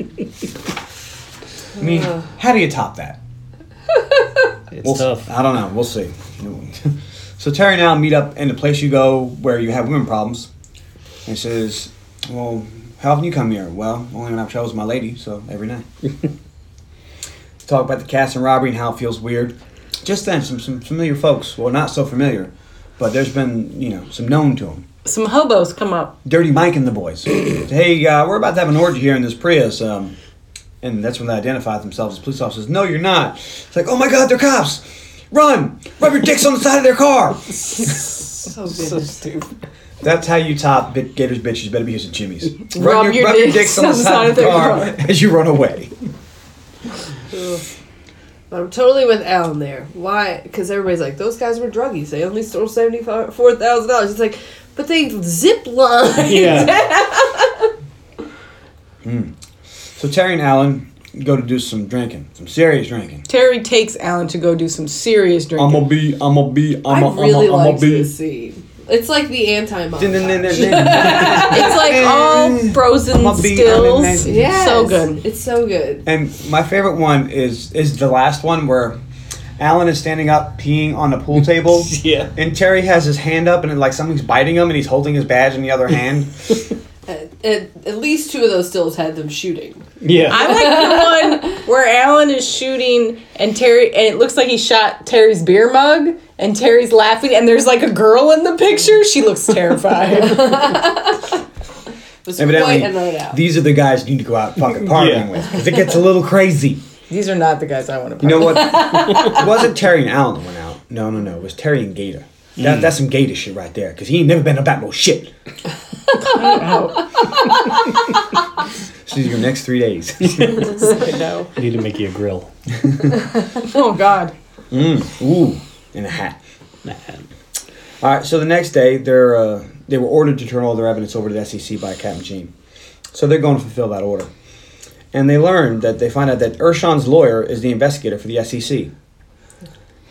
I mean, how do you top that? It's We'll, tough. I don't know. We'll see. so Terry and Al meet up in the place you go where you have women problems. And he says, "Well, how often you come here?" Well, only when I've chose my lady, so every night. (laughs) Talk about the cast and robbery and how it feels weird. Just then, some some familiar folks. Well, not so familiar, but there's been you know some known to them. Some hobos come up. Dirty Mike and the boys. (clears throat) hey, uh, we're about to have an orgy here in this Prius. Um, and that's when they identify themselves as police officers. No, you're not. It's like, oh my God, they're cops. Run! Rub your dicks on the side of their car. (laughs) So good. stupid. That's how you top Gators bitches. You better be using Jimmy's. (laughs) Rub your dicks on the side of their car. (laughs) as you run away. But I'm totally with Alan there. Why? Because everybody's like, those guys were druggies. They only stole seventy four thousand dollars. It's like, but they zip line. Yeah. (laughs) Hmm. So Terry and Alan go to do some drinking, some serious drinking. Terry takes Alan to go do some serious drinking. I'ma be, I'ma be, I I'ma, really I'ma, I'ma like be. this scene. It's like the anti. (laughs) It's like (laughs) all frozen I'ma be- stills. I'm in that- Yes, So good. It's so good. And my favorite one is is the last one where Alan is standing up peeing on the pool table. (laughs) Yeah. And Terry has his hand up and it, like something's biting him and he's holding his badge in the other hand. At, uh, at, at least two of those stills had them shooting. Yeah. I like the one where Alan is shooting and Terry, and it looks like he shot Terry's beer mug, and Terry's laughing, and there's like a girl in the picture. She looks terrified. It was quite a night out. these are the guys you need to go out fucking partying Yeah. with because it gets a little crazy. These are not the guys I want to. You know what? it wasn't Terry and Alan that went out. No, no, no. It was Terry and Gator. That, mm. That's some gator shit right there, because he ain't never been about no shit. (laughs) This is your next three days. (laughs) no. I need to make you a grill. (laughs) Oh God. Mm. Ooh, in a hat. Nah. All right, so the next day, they're uh, they were ordered to turn all their evidence over to the SEC by Captain Gene. So they're going to fulfill that order. And they learn that they find out that Ershon's lawyer is the investigator for the SEC.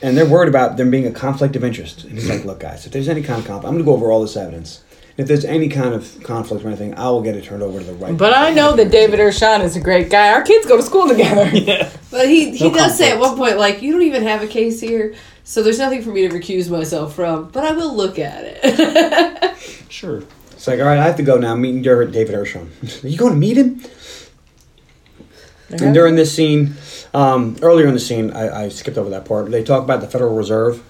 And they're worried about there being a conflict of interest. And he's like, look, guys, if there's any kind of conflict, I'm going to go over all this evidence. If there's any kind of conflict or anything, I will get it turned over to the right. But I know that David Ershon is a great guy. Our kids go to school together. (laughs) Yeah. But he he No does say at conflict. one point, like, you don't even have a case here, so there's nothing for me to recuse myself from, but I will look at it. (laughs) Sure. It's like, all right, I have to go now. I'm meeting David David Ershon. (laughs) Are you going to meet him? And during this scene, um, earlier in the scene, I, I skipped over that part. They talk about the Federal Reserve,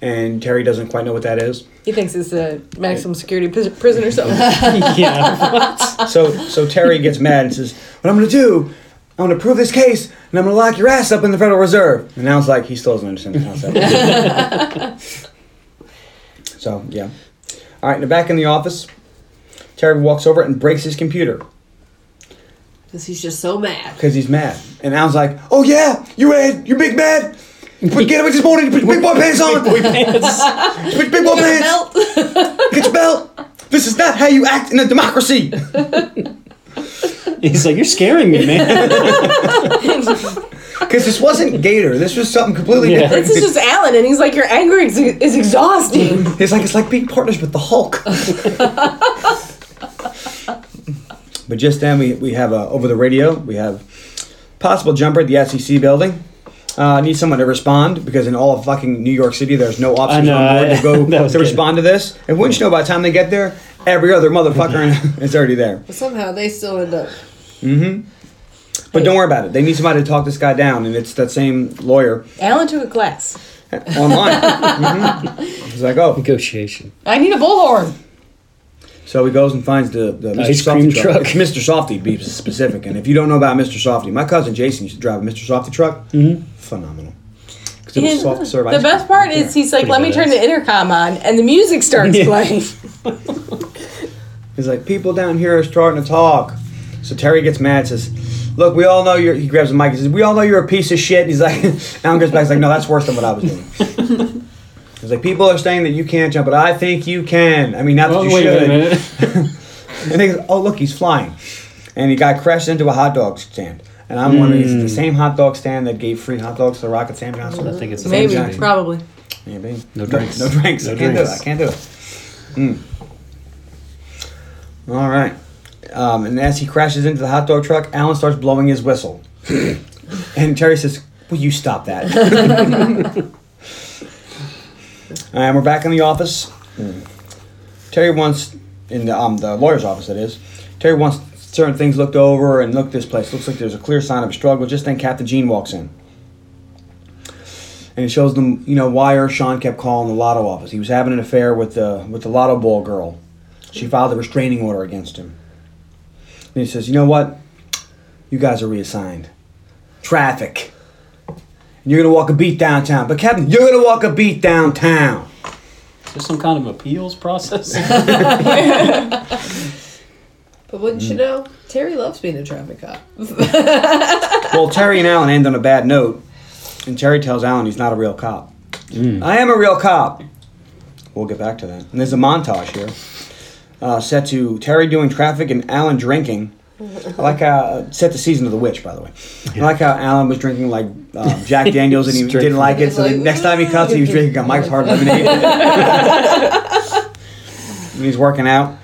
and Terry doesn't quite know what that is. He thinks it's a maximum security pris- prison or something. (laughs) yeah. So, so Terry gets mad and says, "What I'm going to do? I'm going to prove this case, and I'm going to lock your ass up in the Federal Reserve." And now it's like he still doesn't understand the concept. (laughs) so yeah. All right, now back in the office, Terry walks over and breaks his computer. Because he's just so mad. because he's mad. And Al's like, "Oh yeah, you mad? You big mad? Put, get up this morning. Put your big boy pants on. (laughs) Put your big boy pants. Belt. Get your belt. This is not how you act in a democracy." (laughs) He's like, you're scaring me, man. (laughs) Because this wasn't Gator. This was something completely Yeah. different. This is just Alan, and he's like, "Your anger is, is exhausting." (laughs) It's like it's like being partners with the Hulk. (laughs) but just then we, we have uh, over the radio we have possible jumper at the SEC building. Uh, I need someone to respond because in all of fucking New York City there's no officers know, on board I- to go was to good. respond to this. And wouldn't you know by the time they get there, every other motherfucker is already there. But somehow they still end up. But don't worry about it. They need somebody to talk this guy down, and it's that same lawyer Alan took a class. (laughs) online. hmm He's like, oh, Negotiation. I need a bullhorn. So he goes and finds the, the Mr. Ice Softy cream truck. truck. It's Mr. Softy, to be specific. And if you don't know about Mr. Softy, my cousin Jason used to drive a Mr. Softy truck. Mm-hmm. Phenomenal. 'Cause it was soft serve the best part is there. he's like, Pretty "Let me turn badass. the intercom on," and the music starts (laughs) Yeah. playing. He's like, people down here are starting to talk. So Terry gets mad, says, "Look, we all know you're." He grabs the mic. He says, "We all know you're a piece of shit." And He's like, (laughs) Alan goes back. He's like, "No, that's worse than what I was doing." (laughs) He's like, "People are saying that you can't jump, but I think you can. I mean, not that Oh, you wait should." a minute. (laughs) And they go, "Oh, look, he's flying," and he got crashed into a hot dog stand. And I'm wondering, is it the same hot dog stand that gave free hot dogs to Rocket Sam Johnson? I think it's the Maybe, same thing. probably. Maybe. No drinks. No, drinks. No I can't drinks. do it. I can't do it. Mm. All right. Um, and as he crashes into the hot dog truck, Alan starts blowing his whistle. (clears throat) and Terry says, Will you stop that? (laughs) and we're back in the office. Terry wants, in the, um, the lawyer's office, that is, Terry wants certain things looked over and look this place. Looks like there's a clear sign of a struggle. Just then Captain Gene walks in and it shows them, you know, why Sean kept calling the lotto office. He was having an affair with the with the lotto ball girl. She filed a restraining order against him. And he says, you know what? You guys are reassigned. Traffic. And you're gonna walk a beat downtown. But Captain, you're gonna walk a beat downtown. Is there some kind of appeals process? (laughs) (laughs) But wouldn't Mm. you know, Terry loves being a traffic cop. (laughs) Well, Terry and Alan end on a bad note, and Terry tells Alan he's not a real cop. I am a real cop. We'll get back to that. And there's a montage here, uh, set to Terry doing traffic and Alan drinking. I like how uh, set the season of the witch, by the way. I like how Alan was drinking like um, Jack (laughs) Daniels and he Straight didn't like it. So the Like, next time he cuts, he was drinking a Mike's Hard Lemonade. (laughs) (laughs) and he's working out.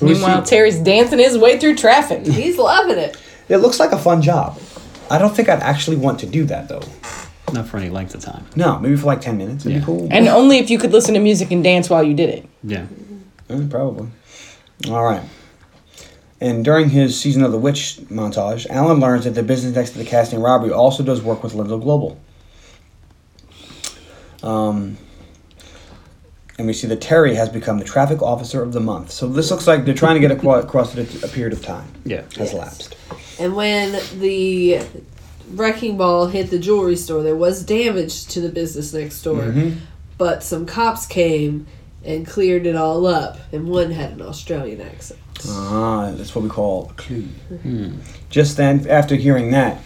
We Meanwhile, Terry's dancing his way through traffic. He's loving it. it looks like a fun job. I don't think I'd actually want to do that though. Not for any length of time. No, maybe for like ten minutes. It'd Yeah. be cool. And only if you could listen to music and dance while you did it. Yeah. Mm, probably. All right. And during his season of the witch montage, Alan learns that the business next to the casting robbery also does work with Lendl Global. Um, and we see that Terry has become the traffic officer of the month. So this looks like they're trying to get across it a period of time Yeah. has Yes. lapsed. And when the wrecking ball hit the jewelry store, there was damage to the business next door. Mm-hmm. but some cops came and cleared it all up, and one had an Australian accent. Ah, that's what we call a clue. Just then, after hearing that,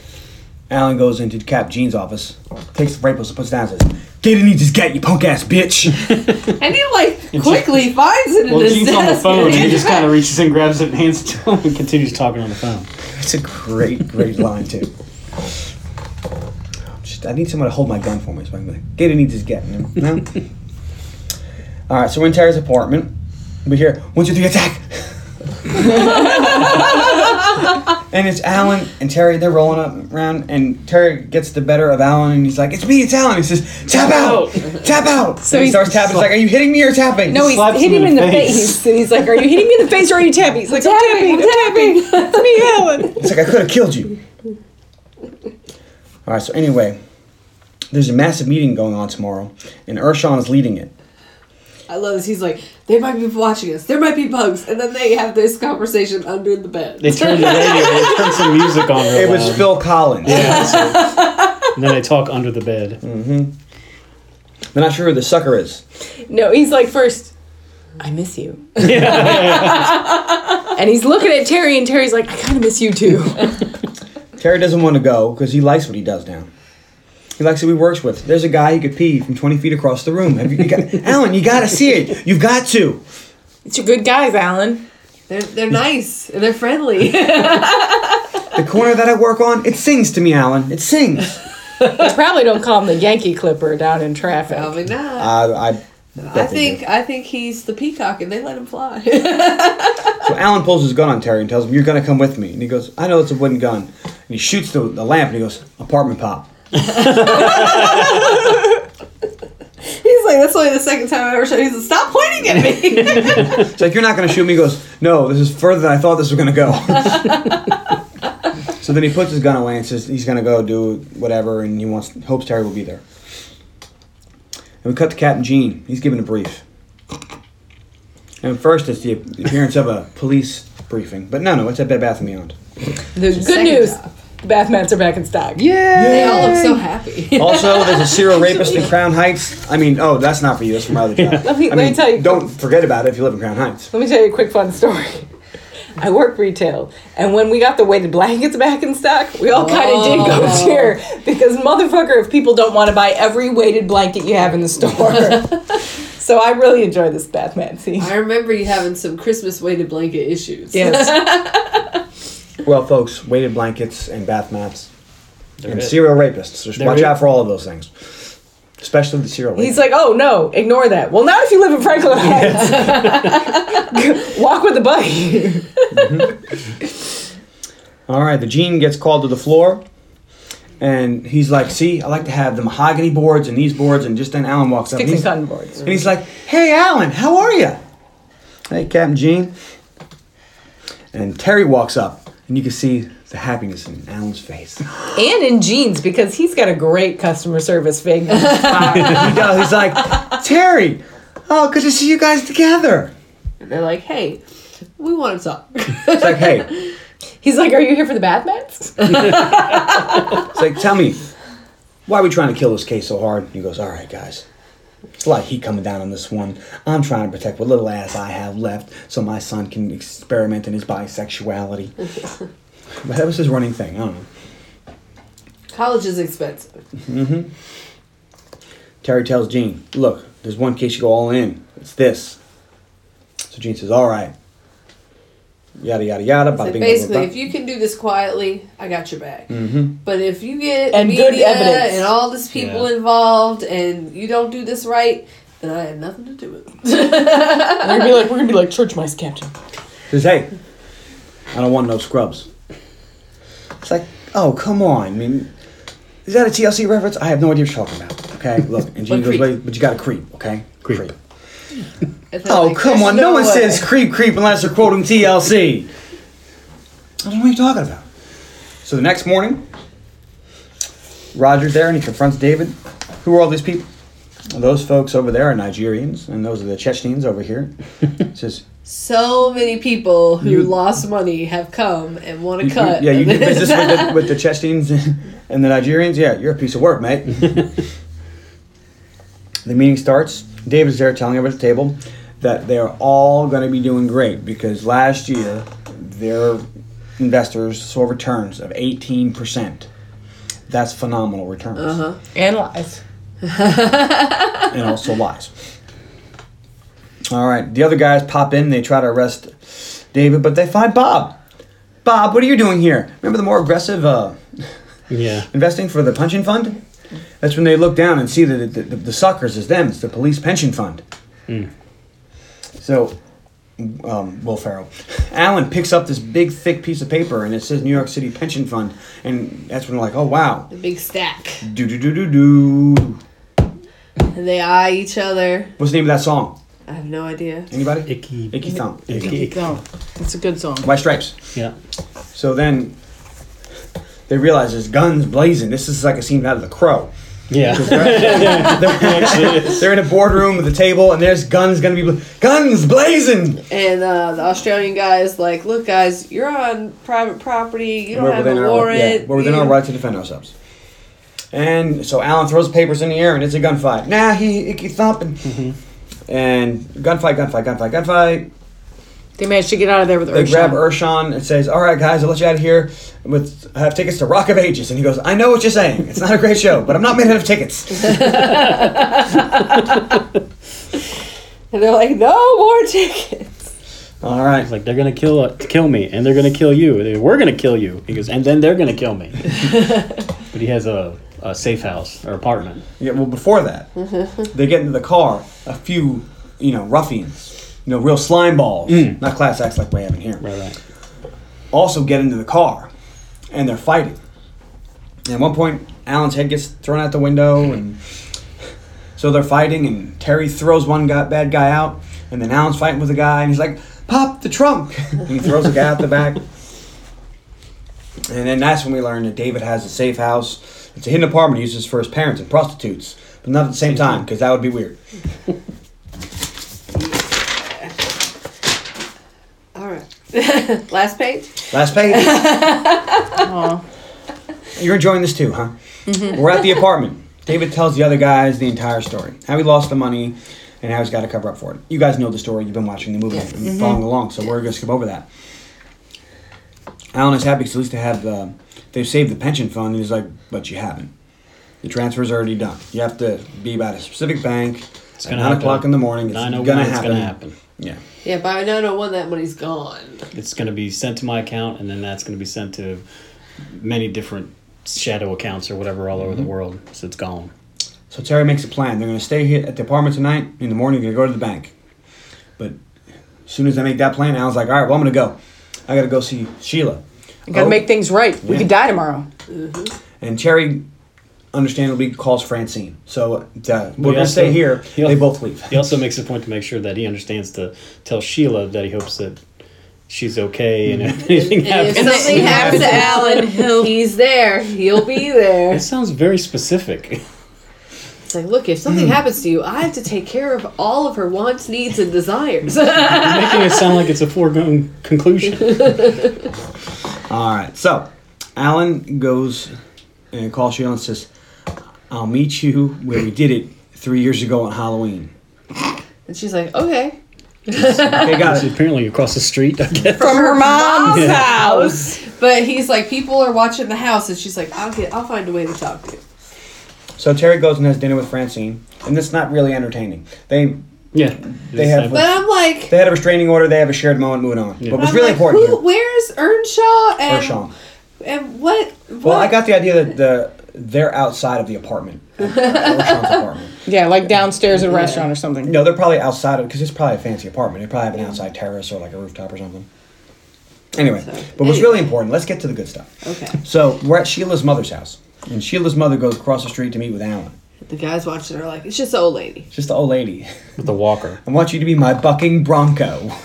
Alan goes into Cap Gene's office, takes the rapist and puts it down and says, Get in just get you punk ass bitch. (laughs) And he like quickly (laughs) finds it Well, his Gene's on the phone. and He just kind of reaches in, grabs it, and hands it to him, and continues talking on the phone. It's a great, great line too. Just, I need someone to hold my gun for me. So I can be like, get in just get. You know? No? (laughs) All right, so we're in Terry's apartment. We hear one, two, three, attack. (laughs) and it's Alan and Terry. They're rolling up around, and Terry gets the better of Alan, and he's like, "It's me, it's Alan." He says, "Tap out, tap out." So he he's- starts tapping. He's like, "Are you hitting me or tapping?" No, he's slaps hitting him him in in the the face. face. And he's like, Are you hitting me in the face or are you tapping? He's like, I'm tapping, I'm tapping. (laughs) It's me, Alan. It's like I could have killed you. All right. So anyway, there's a massive meeting going on tomorrow, and Ershon is leading it. I love this. He's like, they might be watching us. There might be bugs, and then they have this conversation under the bed. They turn the radio, they turn some music on real It was loud. Phil Collins. Yeah, so- and then they talk under the bed. Mm-hmm. They're not sure who the sucker is. No, he's like, First, I miss you. (laughs) and he's looking at Terry, and Terry's like, I kind of miss you too. Terry doesn't want to go because he likes what he does now. He likes who he works with. There's a guy he could pee from 20 feet across the room. Have you, you got, (laughs) Alan, you got to see it. You've got to. It's your good guys, Alan. They're, they're nice and they're friendly. (laughs) The corner that I work on, it sings to me, Alan. It sings. They probably don't call him the Yankee Clipper down in traffic. Probably not. Uh, I, I think do. I think he's the peacock, and they let him fly. (laughs) So Alan pulls his gun on Terry and tells him, "You're gonna come with me." And he goes, "I know it's a wooden gun." And he shoots the, the lamp and he goes, "Apartment pop." (laughs) he's like, that's only the second time I ever shot. He's like, stop pointing at me. (laughs) It's like you're not gonna shoot me. He goes, "No, this is further than I thought this was gonna go." (laughs) so then he puts his gun away and says he's gonna go do whatever, and he wants hopes Terry will be there. And we cut to Captain Gene. He's giving a brief. And first, it's the appearance of a police briefing, but no, no, it's at Bed Bath and Beyond. The good news time. The bath mats are back in stock. Yeah. They all look so happy. (laughs) Also, there's a serial rapist in Crown Heights. I mean, oh, that's not for you. That's for my other job. Let me- I let me mean, tell you- Don't forget about it if you live in Crown Heights. Let me tell you a quick fun story. (laughs) I work retail, and when we got the weighted blankets back in stock, we all kind of oh. did go Oh. cheer because motherfucker, if people don't want to buy every weighted blanket you have in the store. (laughs) so I really enjoy this bath mat scene. I remember you having some Christmas weighted blanket issues. Yes. Well, folks, weighted blankets and bath mats They're and it. serial rapists. Just They're watch it. out for all of those things, especially the serial. He's rapists. like, oh no, ignore that. Well, not if you live in Franklin Heights. (laughs) Walk with a buddy. Mm-hmm. all right, the Gene gets called to the floor, and he's like, "See, I like to have the mahogany boards and these boards." And just then, Alan walks up, and Fixing cotton boards. and he's like, "Hey, Alan, how are you?" Hey, Captain Gene. And Terry walks up, and you can see the happiness in Alan's face. (gasps) And in jeans because he's got a great customer service thing. (laughs) he does. He's like, Terry, oh, good to see you guys together. And they're like, hey, we want to talk. It's like, hey, (laughs) He's like, are you here for the bath mats? (laughs) it's like, tell me, why are we trying to kill this case so hard? He goes, all right, guys. It's a lot of heat coming down on this one. I'm trying to protect what little ass I have left so my son can experiment in his bisexuality. (laughs) but that was his running thing. I don't know. College is expensive. Mm-hmm. Terry tells Gene, look, there's one case you go all in. It's this. So Gene says, all right. Yada, yada, yada. So bada bing, basically, bada, bada. if you can do this quietly, I got your back. Mhm. But if you get And media good evidence. and all these people Yeah. involved, and you don't do this right, then I have nothing to do with it. (laughs) We're gonna be like, we're gonna be like church mice, Captain. says, hey, I don't want no scrubs. It's like, oh, come on. I mean, is that a TLC reference? I have no idea what you're talking about. Okay, (laughs) look. And Gene But goes, but you got to creep, okay? Creep. And they're Oh, like, come on. No, one says creep, creep unless they're quoting TLC. I don't know what you're talking about. So the next morning, Roger's there and he confronts David. Who are all these people? Those folks over there are Nigerians, and those are the Chechens over here. (laughs) says, So many people who You- lost money have come and want to You- you- cut. yeah, you do (laughs) business with the, with the Chechens and the Nigerians. Yeah, you're a piece of work, mate. (laughs) The meeting starts. David's there telling everybody at the table that they're all going to be doing great because last year their investors saw returns of 18%. That's phenomenal returns. Uh-huh. And lies. (laughs) (laughs) and also lies. All right, the other guys pop in. They try to arrest David, but they find Bob. Bob, what are you doing here? Remember the more aggressive uh, Yeah. (laughs) investing for the pension fund? That's when they look down and see that the, the, the suckers is them. It's the police pension fund. So, um, Will Ferrell, Alan picks up this big, thick piece of paper and it says New York City Pension Fund, and that's when they're like, "Oh wow, The big stack. do do do do do." And they eye each other. What's the name of that song? I have no idea. Anybody? Icky. Icky Thump. Icky. Go. It's a good song. White Stripes. Yeah. So then they realize there's guns blazing. This is like a scene out of The Crow. Yeah. (laughs) They're, they're in a boardroom with a table, and there's guns gonna be bla- guns blazing. And uh, the Australian guy is like, "Look, guys, you're on private property. You don't We're have within, a our, warrant. yeah, we're within you- our right to defend ourselves. And so Alan throws papers in the air, and it's a gunfight. Nah, he icky thumping. And gunfight, gunfight, gunfight, gunfight. They managed to get out of there with They Ershon. grab Ershon and says, "All right, guys, I'll let you out of here with I have tickets to Rock of Ages." And he goes, "I know what you're saying. It's not a great show, but I'm not made out of tickets." (laughs) And they're like, "No more tickets." All right. It's like they're gonna kill uh, kill me, and they're gonna kill you. They- We're gonna kill you. He goes, and then they're gonna kill me. (laughs) but he has a, a safe house or apartment. Yeah, well, before that, they get into the car. A few, you know, ruffians, you know, real slime balls, mm. not class acts like we have in here. Right, right. Also get into the car, and they're fighting. And at one point, Alan's head gets thrown out the window, and so they're fighting. And Terry throws one guy, bad guy out, and then Alan's fighting with a guy, and he's like, "Pop the trunk!" (laughs) and he throws the guy out the back. And then that's when we learn that David has a safe house. It's a hidden apartment he uses for his parents and prostitutes, but not at the same time because that would be weird. All right. (laughs) Last page. Last page. (laughs) Aw. You're enjoying this too, huh? We're at the apartment. David tells the other guys the entire story how he lost the money and how he's got to cover up for it. You guys know the story. You've been watching the movie and following along, so we're going to skip over that. Alan is happy because at least they have uh, they've saved the pension fund. And he's like, but you haven't. The transfer's already done. You have to be about a specific bank It's at gonna nine happen. o'clock in the morning. It's Nine oh gonna one. It's happen. gonna happen. Yeah. Yeah, by 901, that money's gone. It's gonna be sent to my account, and then that's gonna be sent to many different shadow accounts or whatever all over the mm-hmm. world. So it's gone. So Terry makes a plan. They're going to stay here at the apartment tonight. In the morning, they're going to go to the bank. But as soon as they make that plan, Alan's like, all right, well, I'm going to go. I got to go see Sheila. I gotta Oh, make things right. We could die tomorrow. And Terry, understandably, calls Francine. So uh, we're going to stay here. he'll- They both leave. He also makes a point to make sure that he understands to tell Sheila that he hopes that she's okay and if anything And if happens. something (laughs) happens to Alan, he's there. He'll be there. It sounds very specific. It's like, look, if something happens to you, I have to take care of all of her wants, needs, and desires. Making it sound like it's a foregone conclusion. (laughs) All right. So Alan goes and calls Sheila and says, I'll meet you where we did it three years ago on Halloween. and she's like, okay. Okay, got it. apparently across the street, I guess. From her mom's house. But he's like, people are watching the house, and she's like, I'll get, I'll find a way to talk to you. So Terry goes and has dinner with Francine, and it's not really entertaining. They Yeah. They have- But I'm like, they had a restraining order. They have a shared moment. Moving on. Yeah. What was really like, important Who, where's Ershon and Ershon. and what? what? Well, I got the idea that the they're outside of the apartment. (laughs) apartment. Yeah, like downstairs at a restaurant or something. No, they're probably outside of because it's probably a fancy apartment. They probably have an outside terrace or like a rooftop or something. Anyway, So, but what's anyway. really important? Let's get to the good stuff. Okay. So we're at Sheila's mother's house, and Sheila's mother goes across the street to meet with Alan. The guys watching are like, it's just the old lady. It's just the old lady. With the walker. (laughs) I want you to be my bucking bronco. (laughs)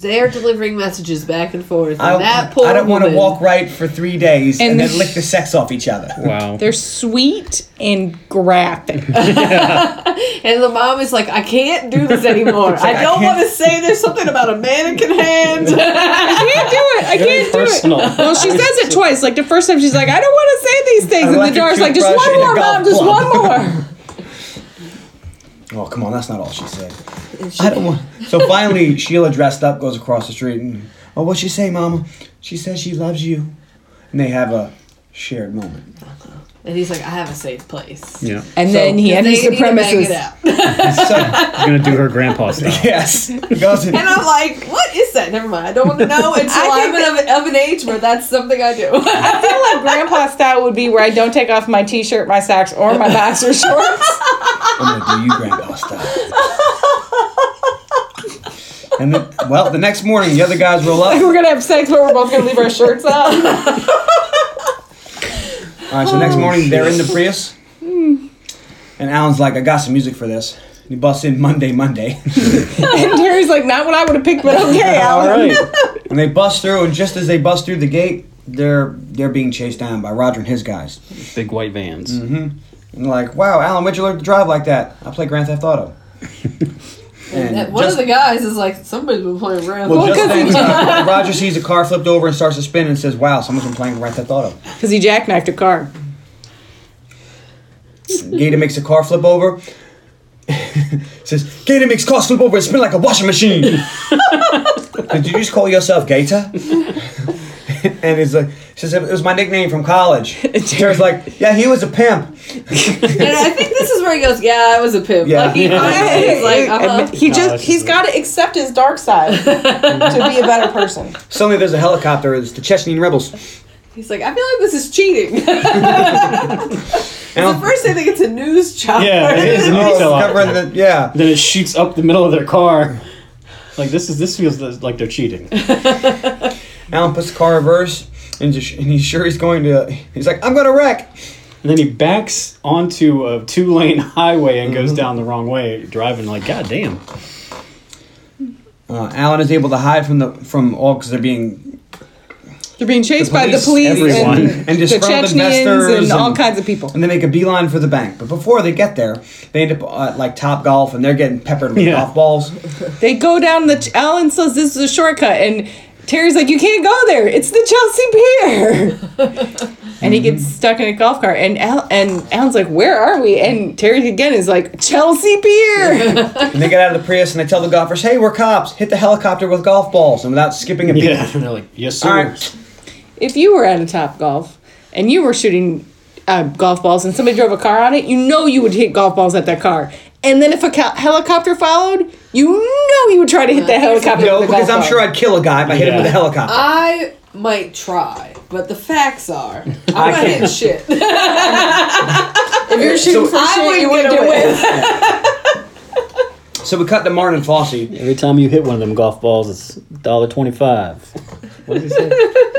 They're delivering messages back and forth. And I, that poor I don't want to walk right for three days and, And then lick the sex off each other. Wow. They're sweet and graphic. (laughs) And the mom is like, I can't do this anymore. like, I I don't want to say there's something about a mannequin hand. (laughs) I can't do it. I Very can't do personal. it. Well, she says it twice. Like the first time, she's like, "I don't want to say these things," and like the a door's like, "Just one more, golf mom. Just one more." (laughs) Oh, come on, that's not all she said. I don't want. So finally, (laughs) Sheila dressed up goes across the street and, oh, what'd she say, Mama? She says she loves you. And they have a shared moment. And he's like, I have a safe place. Yeah. And So- then he They enters the need to bang premises. it out. (laughs) So, He's gonna do her grandpa (laughs) style. yes. He goes in, And I'm like, what is that? Never mind. I don't want to know (laughs) until I I'm think of, of an age where that's something I do. I feel like grandpa style would be where I don't take off my t-shirt, my socks, or my boxer shorts. I'm gonna do you grandpa style. And then, well, the next morning, the other guys roll up. We're gonna have sex, but we're both gonna leave our shirts out. All right, so next oh, morning they're in the Prius, hmm. and Alan's like, "I got some music for this." And he busts in Monday, Monday, (laughs) and Terry's like, not what I would have picked, but (laughs) okay, All Alan. right. (laughs) and they bust through. And just as they bust through the gate, they're they're being chased down by Roger and his guys. Big white vans. Mm-hmm. And they're like, "Wow, Alan, where'd you learn to drive like that?" I play Grand Theft Auto. And And one just- of the guys is like, somebody's been playing Grand Well, Theft just 'cause then, uh, Roger sees a car flipped over and starts to spin and says, "Wow, someone's been playing Grand Theft Auto." Because he jackknifed a car. Gator makes a car flip over. (laughs) says, Gator makes cars flip over and spin like a washing machine. (laughs) Did you just call yourself Gator? (laughs) and he's like, she says, it was my nickname from college. (laughs) Tara's like, yeah, he was a pimp. (laughs) And I think this is where he goes, yeah, I was a pimp. Yeah. Like, he (laughs) honestly is like, uh-huh. he No, just it's he's just- got to accept his dark side to be a better person. Suddenly there's a helicopter. It's the Chechen rebels. He's like, I feel like this is cheating. And At first, they think it's a news chopper. Yeah, it is a news covering helicopter. the, yeah. Then it shoots up the middle of their car. Like this is this feels like they're cheating. Alan puts the car in reverse. And, just, and he's sure he's going to. He's like, I'm going to wreck. And then he backs onto a two lane (laughs) highway and Mm-hmm. goes down the wrong way, driving like, God damn. Uh, Alan is able to hide from the from all because they're being They're being chased by the police, police everyone. and, And the disgruntled Chechens investors and all kinds of people. and they make a beeline for the bank. But before they get there, they end up at like Top Golf, and they're getting peppered with Yeah. golf balls. They go down the. Alan says this is a shortcut, and Terry's like, "You can't go there. It's the Chelsea Pier." (laughs) and he gets stuck in a golf cart, and Al- and Alan's like, "Where are we?" And Terry again is like, "Chelsea Pier." (laughs) And they get out of the Prius and they tell the golfers, "Hey, we're cops. Hit the helicopter with golf balls." And without skipping a beat, Yeah, and they're like, yes, sir. All right. (laughs) if you were at a Top Golf and you were shooting uh, golf balls and somebody drove a car on it, you know you would hit golf balls at that car. And then if a ca- helicopter followed, you know he would try to hit the helicopter. no, with a because golf I'm ball. sure I'd kill a guy if I hit him Yeah. with a helicopter. I might try, but the facts are, I'm I not can't. hitting shit. (laughs) if you're shooting So- for I shit, you wouldn't wouldn't get do away. it. (laughs) So we cut to Martin and Fosse. Every time you hit one of them golf balls, it's dollar twenty five. What did he say?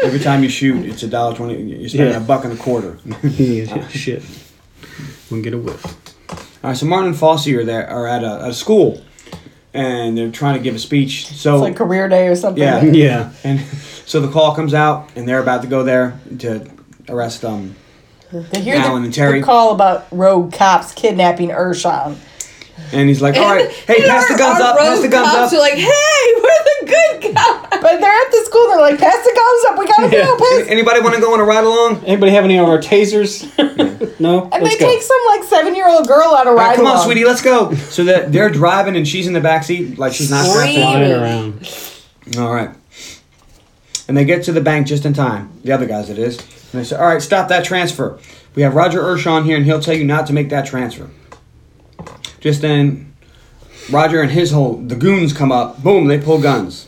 Every time you shoot, it's a dollar twenty. You're spending Yeah. a buck and a quarter. (laughs) Shit. Wouldn't get a whiff. All right, so Martin and Fosse are there are at a, a school, and they're trying to give a speech. So It's like career day or something. (laughs) Yeah. Yeah. and so the call comes out, and they're about to go there to arrest um They hear Alan the, and Terry. the call about rogue cops kidnapping Ershon. And he's like, "All right, hey, And pass the guns up, pass the guns cops up." are like, hey, we're the good guys. But they're at the school. They're like, pass the guns up. We gotta Yeah. go. Pass. Anybody want to go on a ride along? Anybody have any of our tasers? (laughs) no. And Let's they go. take some like seven year old girl on a All ride. right, come on, along. sweetie, let's go. So that they're driving, and she's in the back seat, like she's not strapped in. Flying around. All right. And they get to the bank just in time. The other guys, it is. And they say, "All right, stop that transfer. We have Roger Ershon here, and he'll tell you not to make that transfer." Just then, Roger and his whole the goons come up. Boom! They pull guns.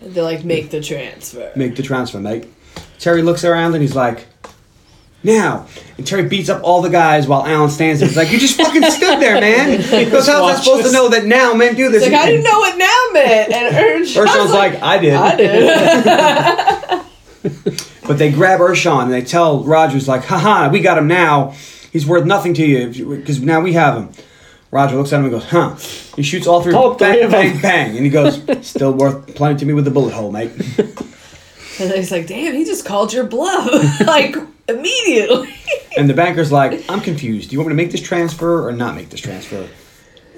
They're like, make the transfer. Make the transfer, mate. Terry looks around and he's like, "Now!" And Terry beats up all the guys while Alan stands there. He's like, "You just fucking (laughs) stood there, man." He goes, "How's I supposed to know that now men do this?" It's like, I didn't know what now meant. And Ershon's (laughs) Ershon's like, "I did." I did. (laughs) But they grab Ershon and they tell Rogers like, "Haha, we got him now. He's worth nothing to you because now we have him." Roger looks at him and goes, "Huh?" He shoots all three. All three bang, of bang, bang, and he goes, "Still worth plenty to me with the bullet hole, mate." (laughs) and he's like, damn, he just called your bluff. (laughs) like, immediately. (laughs) And the banker's like, "I'm confused. Do you want me to make this transfer or not make this transfer?"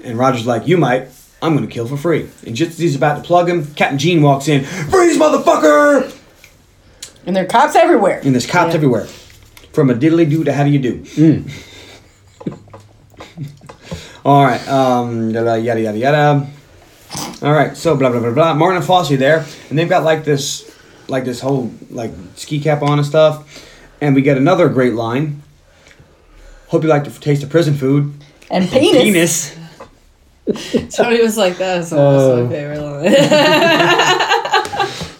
And Roger's like, "You might. I'm going to kill for free." And just as he's about to plug him, Captain Gene walks in. Freeze, motherfucker! And there are cops everywhere. And there's cops Yeah. everywhere. From a diddly do to how do you do? (laughs) All right. Um, yada yada yada yada. All right. So blah blah blah blah. Martin and Fosse there, and they've got like this, like this whole like ski cap on and stuff. And we get another great line. Hope you like to taste of prison food. And penis. Penis. (laughs) Tony was like, "That is almost Oh. my favorite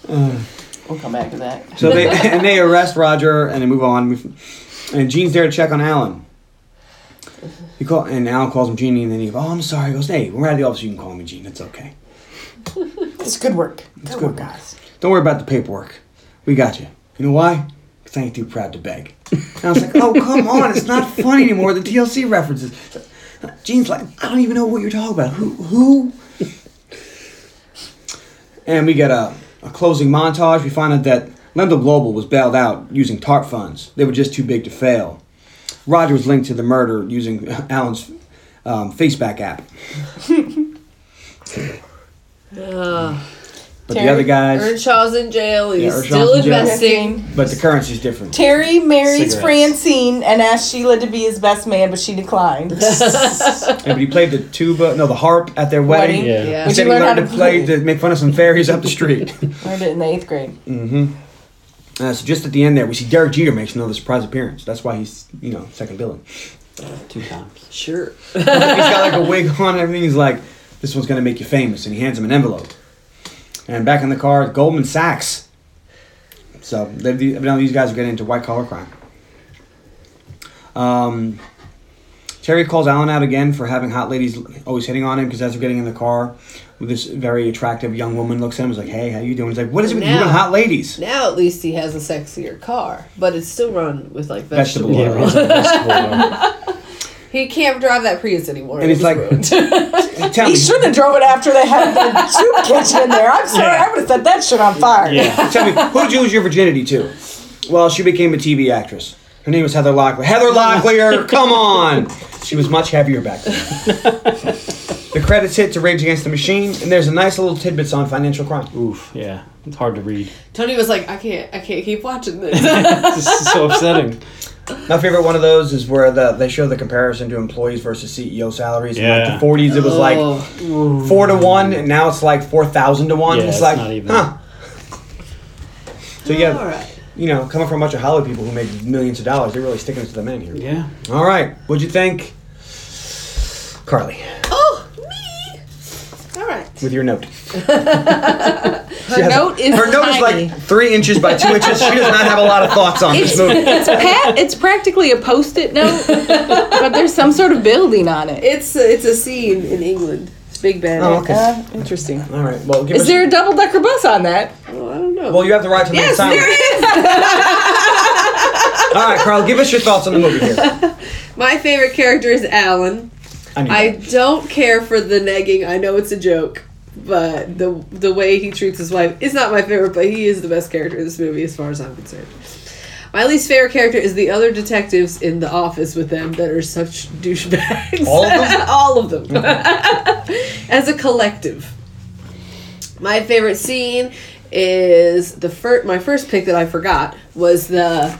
line." (laughs) We'll come back to that. So they (laughs) and they arrest Roger and they move on. And Gene's there to check on Alan. He call and Alan calls him Genie, and then he goes, "Oh, I'm sorry." He goes, "Hey, when we're out of the office, you can call me Gene. It's okay. It's good work. Good, good work, work. guys. Don't worry about the paperwork. We got you. You know why? Because I ain't too proud to beg." And I was like, "Oh, come on! It's not funny anymore. The TLC references." Gene's like, "I don't even know what you're talking about. Who? Who?" And we get a, a closing montage. We find out that Lendl Global was bailed out using TARP funds. They were just too big to fail. Roger was linked to the murder using (laughs) Alan's um, Faceback app. (laughs) But the other guys, Ershon's in jail. He's Yeah, still in jail. investing. but the currency's different. Terry marries Cigarettes. Francine and asked Sheila to be his best man, but she declined. (laughs) Yeah, but he played the tuba, no, the harp at their wedding. Wedding. Yeah. Yeah. He said you he learn how to to play to make fun of some fairies up the street. (laughs) Learned it in the eighth grade. Uh, so just at the end there, we see Derek Jeter makes another surprise appearance. That's why he's, you know, second billing. Two times. Sure. he's got like a (laughs) wig on and everything. He's like, this one's gonna make you famous, and he hands him an envelope. And back in the car, Goldman Sachs. So evidently these guys are getting into white collar crime. Um, Terry calls Alan out again for having hot ladies always hitting on him because as they're getting in the car, this very attractive young woman looks at him, and is like, "Hey, how you doing?" He's like, "What is it with you Now- and hot ladies?" Now at least he has a sexier car, but it's still run with like Vegetable vegetable. oil. Yeah, it's vegetable oil. (laughs) He can't drive that Prius anymore. And It he's like, (laughs) He me, should have drove it after they had the (laughs) soup kitchen in there. I'm sorry, I would have set that shit on fire. Yeah. Tell me, who did you lose your virginity to? Well, she became a TV actress. Her name was Heather Locklear. Heather Locklear, (laughs) come on! She was much heavier back then. the credits hit to Rage Against the Machine, and there's a nice little tidbits on financial crime. Oof. Yeah. It's hard to read. Tony was like, I can't, I can't keep watching this. This is so upsetting. My favorite one of those is where the they show the comparison to employees versus CEO salaries. In Yeah. like the 40s, it was like Oh. four to one, and now it's like four thousand to one. Yeah, it's it's like, not even- huh? So yeah, All right. you know, coming from a bunch of Hollywood people who make millions of dollars, they're really sticking it to the man here. Yeah. All right, what'd you think, Carly, Oh, me. All right. with your note? (laughs) Her note is her note tiny. is like three inches by two inches. She does not have a lot of thoughts on this It's, movie. it's, pat, it's practically a post-it note, but there's some sort of building on it. It's a, it's a scene in England. It's Big Ben. Oh, okay. Uh, interesting. All right, well, give Is us. there a double-decker bus on that? Oh, I don't know. well, you have the right to remain Yes, silent. there is. (laughs) All right, Carl, give us your thoughts on the movie here. (laughs) My favorite character is Alan. I, knew I don't care for the negging. I know it's a joke, but the the way he treats his wife is not my favorite. But he is the best character in this movie, as far as I'm concerned. My least favorite character is the other detectives in the office with them that are such douchebags. All of them? (laughs) All of them. (laughs) As a collective. My favorite scene is the first. My first pick that I forgot was the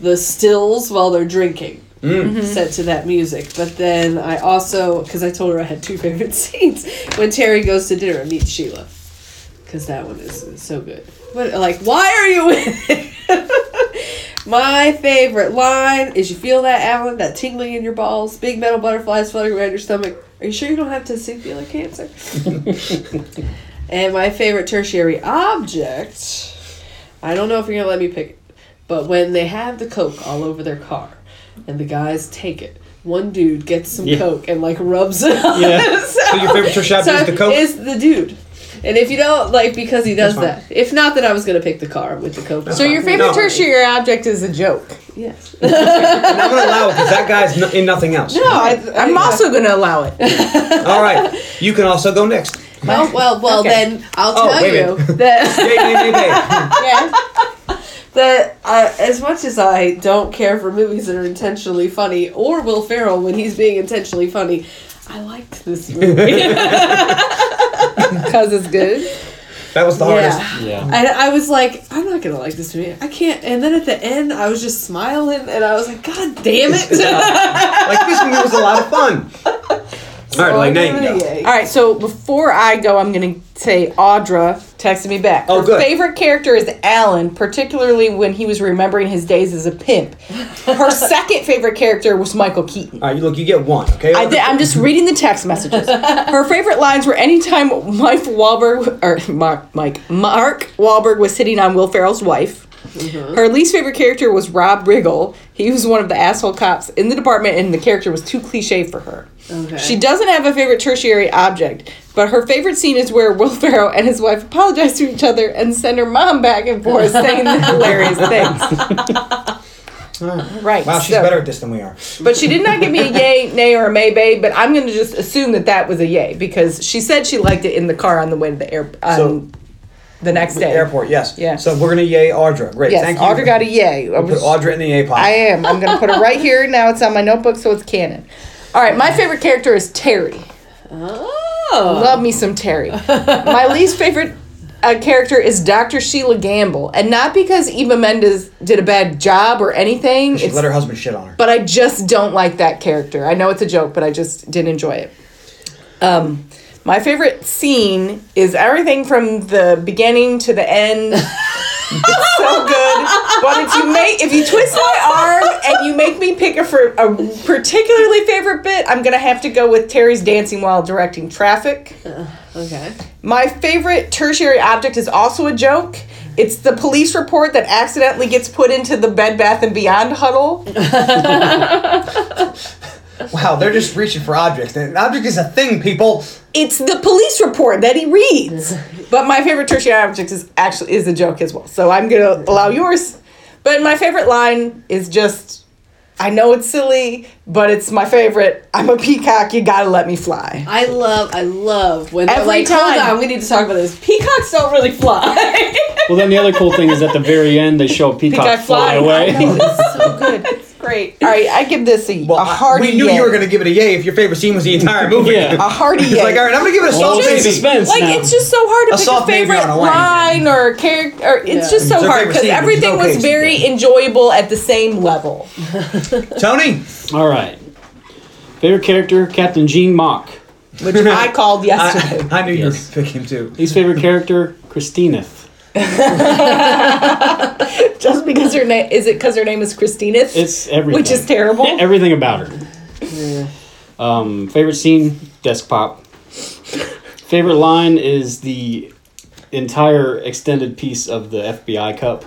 the stills while they're drinking Mm. Mm-hmm. set to that music. But then I also, because I told her I had two (laughs) favorite scenes, when Terry goes to dinner and meets Sheila. Because that one is, is so good. But, like, why are you with it? (laughs) My favorite line is you feel that, Alan? That tingling in your balls? Big metal butterflies fluttering around your stomach. Are you sure you don't have testicular cancer? (laughs) and my favorite tertiary object, I don't know if you're going to let me pick it, but when they have the Coke all over their car and the guys take it, one dude gets some Yeah. Coke and like rubs it on Yeah. himself. So your favorite Trish Adams is the Coke? Is the dude. And if you don't like because he does that. If not then I was gonna pick the car with the Coke. So your favorite No. tertiary object is a joke. Yes. (laughs) I'm not gonna allow it because that guy's no, in nothing else. No, I, I'm also going to allow it. (laughs) All right, you can also go next. well, well, well Okay. then I'll Oh, tell wait a you minute. that Yay, yay, yay, yay. Yeah. That uh, as much as I don't care for movies that are intentionally funny, or Will Ferrell when he's being intentionally funny, I liked this (laughs) movie. (laughs) Because it's good. That was the yeah. hardest. Yeah. And I was like, I'm not gonna like this movie. I can't. And then at the end, I was just smiling, and I was like, God damn it! (laughs) Like this movie was a lot of fun. All right, like now you can go. All right, so before I go, I'm going to say Audra texted me back. Oh, Her good. favorite character is Alan, particularly when he was remembering his days as a pimp. Her (laughs) second favorite character was Michael Keaton. All right, you look, you get one. Okay. I did, I'm just reading the text messages. (laughs) Her favorite lines were anytime Mike Wahlberg or Mark, Mike Mark Wahlberg was hitting on Will Ferrell's wife. Her least favorite character was Rob Riggle. He was one of the asshole cops in the department, and the character was too cliche for her. Okay. She doesn't have a favorite tertiary object, but her favorite scene is where Will Ferrell and his wife apologize to each other and send her mom back and forth saying the hilarious (laughs) things. Right. Wow, she's so- better at this than we are. but she did not give me a yay, nay, or a maybe. But I'm going to just assume that that was a yay because she said she liked it in the car on the way to the air um, So- the next day. Airport, yes. Yeah. So we're gonna yay Audra. Great. Yes, Thank you. Audra got a yay. I We'll put was- Audra in the yay pot. I am. I'm going to put it right here now. It's on my notebook, so it's canon. All right, my favorite character is Terry. Oh. Love me some Terry. (laughs) My least favorite uh, character is Dr. Sheila Gamble, and not because Eva Mendes did a bad job or anything. She It's, let her husband shit on her. but I just don't like that character. I know it's a joke, but I just didn't enjoy it. Um, my favorite scene is everything from the beginning to the end. (laughs) it's so good. But if you make if you twist my arm and you make me pick a for a particularly favorite bit, I'm gonna have to go with Terry's dancing while directing traffic. Okay. My favorite tertiary object is also a joke. It's the police report that accidentally gets put into the Bed Bath and Beyond huddle. (laughs) (laughs) Wow, they're just reaching for objects. An object is a thing, people. It's the police report that he reads. But my favorite tertiary object is actually is a joke as well. So I'm gonna allow yours. But my favorite line is just I know it's silly, but it's my favorite. I'm a peacock, you gotta let me fly. I love, I love when they're Every like, hold time. on, we need to talk about this. Peacocks don't really fly. Well, then the other cool thing is at the very end they show a peacock, Peacock fly away. I know, it's so good. It's great. All right, I give this a, Well, a I- hearty we knew yay. you were gonna give it a yay if your favorite scene was the entire (laughs) movie. Yeah. a hearty It's yay. like, all right, I'm gonna give it a Well, soft it's in baby. suspense like now. it's just so hard to A pick a soft baby favorite on a line or character. Or it's Yeah. just so It's hard because everything which is was very Steve. enjoyable at the same level. (laughs) Tony, All right. Favorite character, Captain Gene Mauch. which I called yesterday. (laughs) I, I knew Yes. you were picking too. Least favorite character, Christinith. (laughs) Just because her name is it because her name is Christina? It's everything. Which is terrible. everything about her. Um, favorite scene, desk pop. favorite line is the entire extended piece of the FBI cup.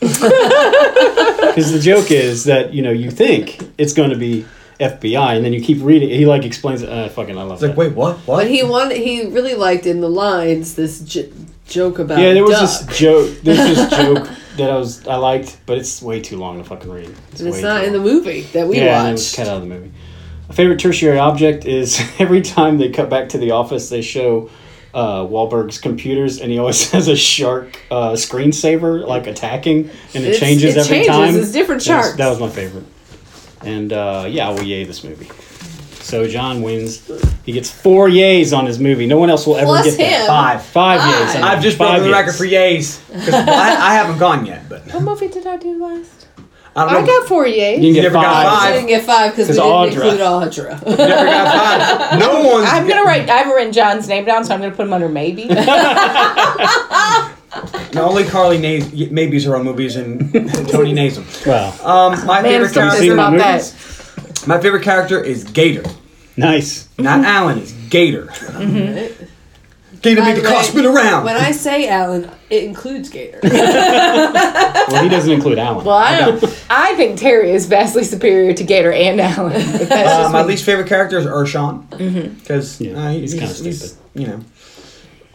(laughs) Because the joke is that you know you think it's going to be FBI, and then you keep reading. He like explains it. Uh, fucking, I love It's like, wait, what? What? But he wanted, he really liked in the lines this j- joke about. yeah, there was duck. this joke. There's this (laughs) joke that I was I liked, but it's way too long to fucking read. And it's not in the movie that we yeah, and it was cut out of the movie. My favorite tertiary object is (laughs) every time they cut back to the office, they show uh, Wahlberg's computers, and he always (laughs) has a shark uh, screensaver like attacking, and it It's- changes it every changes, time. it's different That was- sharks. That was my favorite. And uh, yeah, I will yay this movie. So John wins. He gets four yays on his movie. No one else will ever Plus get that. him. Five. Five Five. yays. I've just Five broken the yays. record for yays. 'Cause (laughs) I, I haven't gone yet, but What movie did I do last? I don't know. I got four yays. You can get never got five. five. I didn't get five because we 'Cause didn't Audra. include Audra. Never got five. (laughs) No one's. I'm gonna write. I haven't written John's name down, so I'm gonna put him under maybe. (laughs) No, only Carly nays, maybes her own movies, and Tony nays them. Wow. Um, my Man, I'm favorite so character. pissed about movies? That. My favorite character is Gator, Nice. not Alan. It's Gator. Gator By make the the car spin around. when I say Alan, it includes Gator. (laughs) Well, he doesn't include Alan. Well, I don't. I think Terry is vastly superior to Gator and Alan. But that's Uh, just my me. least favorite character is Ershon because Yeah, uh, he's he's, kinda he's- stupid. You know.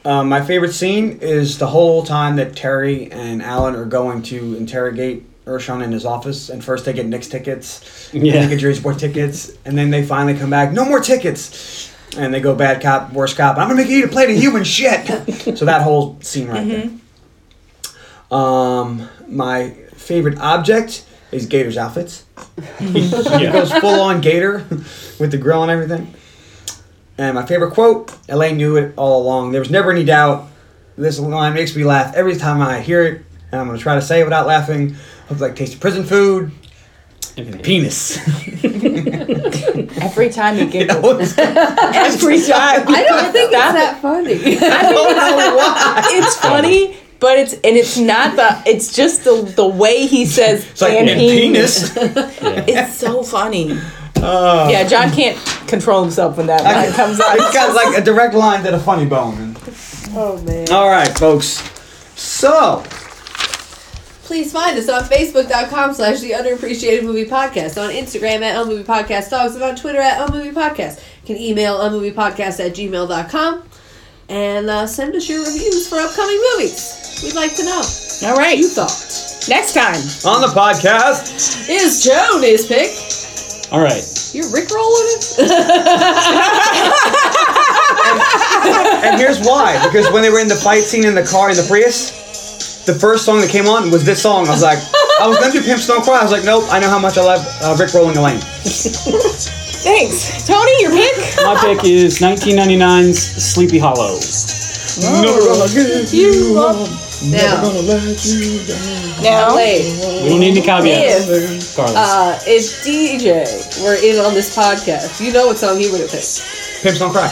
Um, my favorite scene is the whole time that Terry and Alan are going to interrogate Ershon in his office, and first they get Knicks tickets, and Yeah. then they get Jersey Sport tickets, and then they finally come back, no more tickets, and they go bad cop, worst cop. I'm gonna make you eat a plate of human shit. (laughs) so that whole scene right there. Um, my favorite object is Gator's outfits. (laughs) He goes full on Gator with the grill and everything. And my favorite quote, LA knew it all along. There was never any doubt. This line makes me laugh every time I hear it, and I'm going to try to say it without laughing. Looks like tasty prison food. Penis. (laughs) Every time he You (laughs) know, giggles. (laughs) Every time. I don't think Stop it's that funny. I don't know why. It's funny, but it's and it's not the. It's just the the way he says It's like and and penis. penis. It's so funny. Oh. Yeah, John can't control himself when that line comes out. It's got like a direct line to the funny bone. oh man. All right, folks. So, Please find us on Facebook.com slash the underappreciated movie podcast, on Instagram at unmovie podcast dogs, and on Twitter at unmovie podcast. You can email unmoviepodcast at gmail.com and uh, send us your reviews for upcoming movies. We'd like to know. All right, You thought. next time. on the podcast, Is Joan his pick? All right. You're rickrolling it? (laughs) and here's why. Because when they were in the fight scene in the car in the Prius, the first song that came on was this song. I was like, I was gonna do Pimps Don't Cry. I was like, nope. I know how much I love uh, Rick Rolling Elaine. (laughs) Thanks, Tony. Your pick. My pick is 1999's Sleepy Hollow. Never gonna give You up now, let you now. Wade, We don't need any caveats. if, Carlos. uh, if DJ were in on this podcast, you know what song he would have picked. Pimps Don't Cry.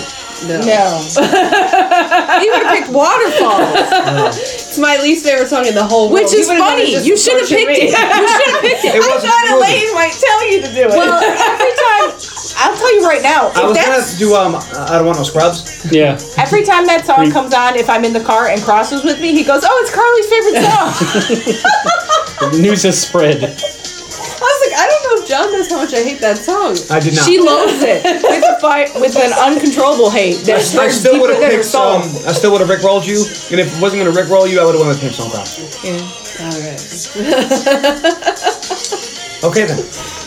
No. No. (laughs) he would have picked Waterfalls, It's my least favorite song in the whole world. which is He would've done it funny. You should have picked me. it. You should have picked it. (laughs) It I thought good. Elaine might tell you to do it. Well, (laughs) every time, I'll tell you right now. I was gonna do um, I don't want no scrubs. yeah. every time that song comes on, if I'm in the car and Cross is with me, he goes, "Oh, it's Carly's favorite song." The news has spread. I like, I don't know if John knows how much I hate that song. I did not. she loves (laughs) it with a fight with an uncontrollable hate. I, That I runs still would have than picked soul. um, I still would have Rick rolled you, and if it wasn't gonna Rick roll you, I would have went with Pimps Don't Cry. Yeah. All right. (laughs) (laughs) Okay then.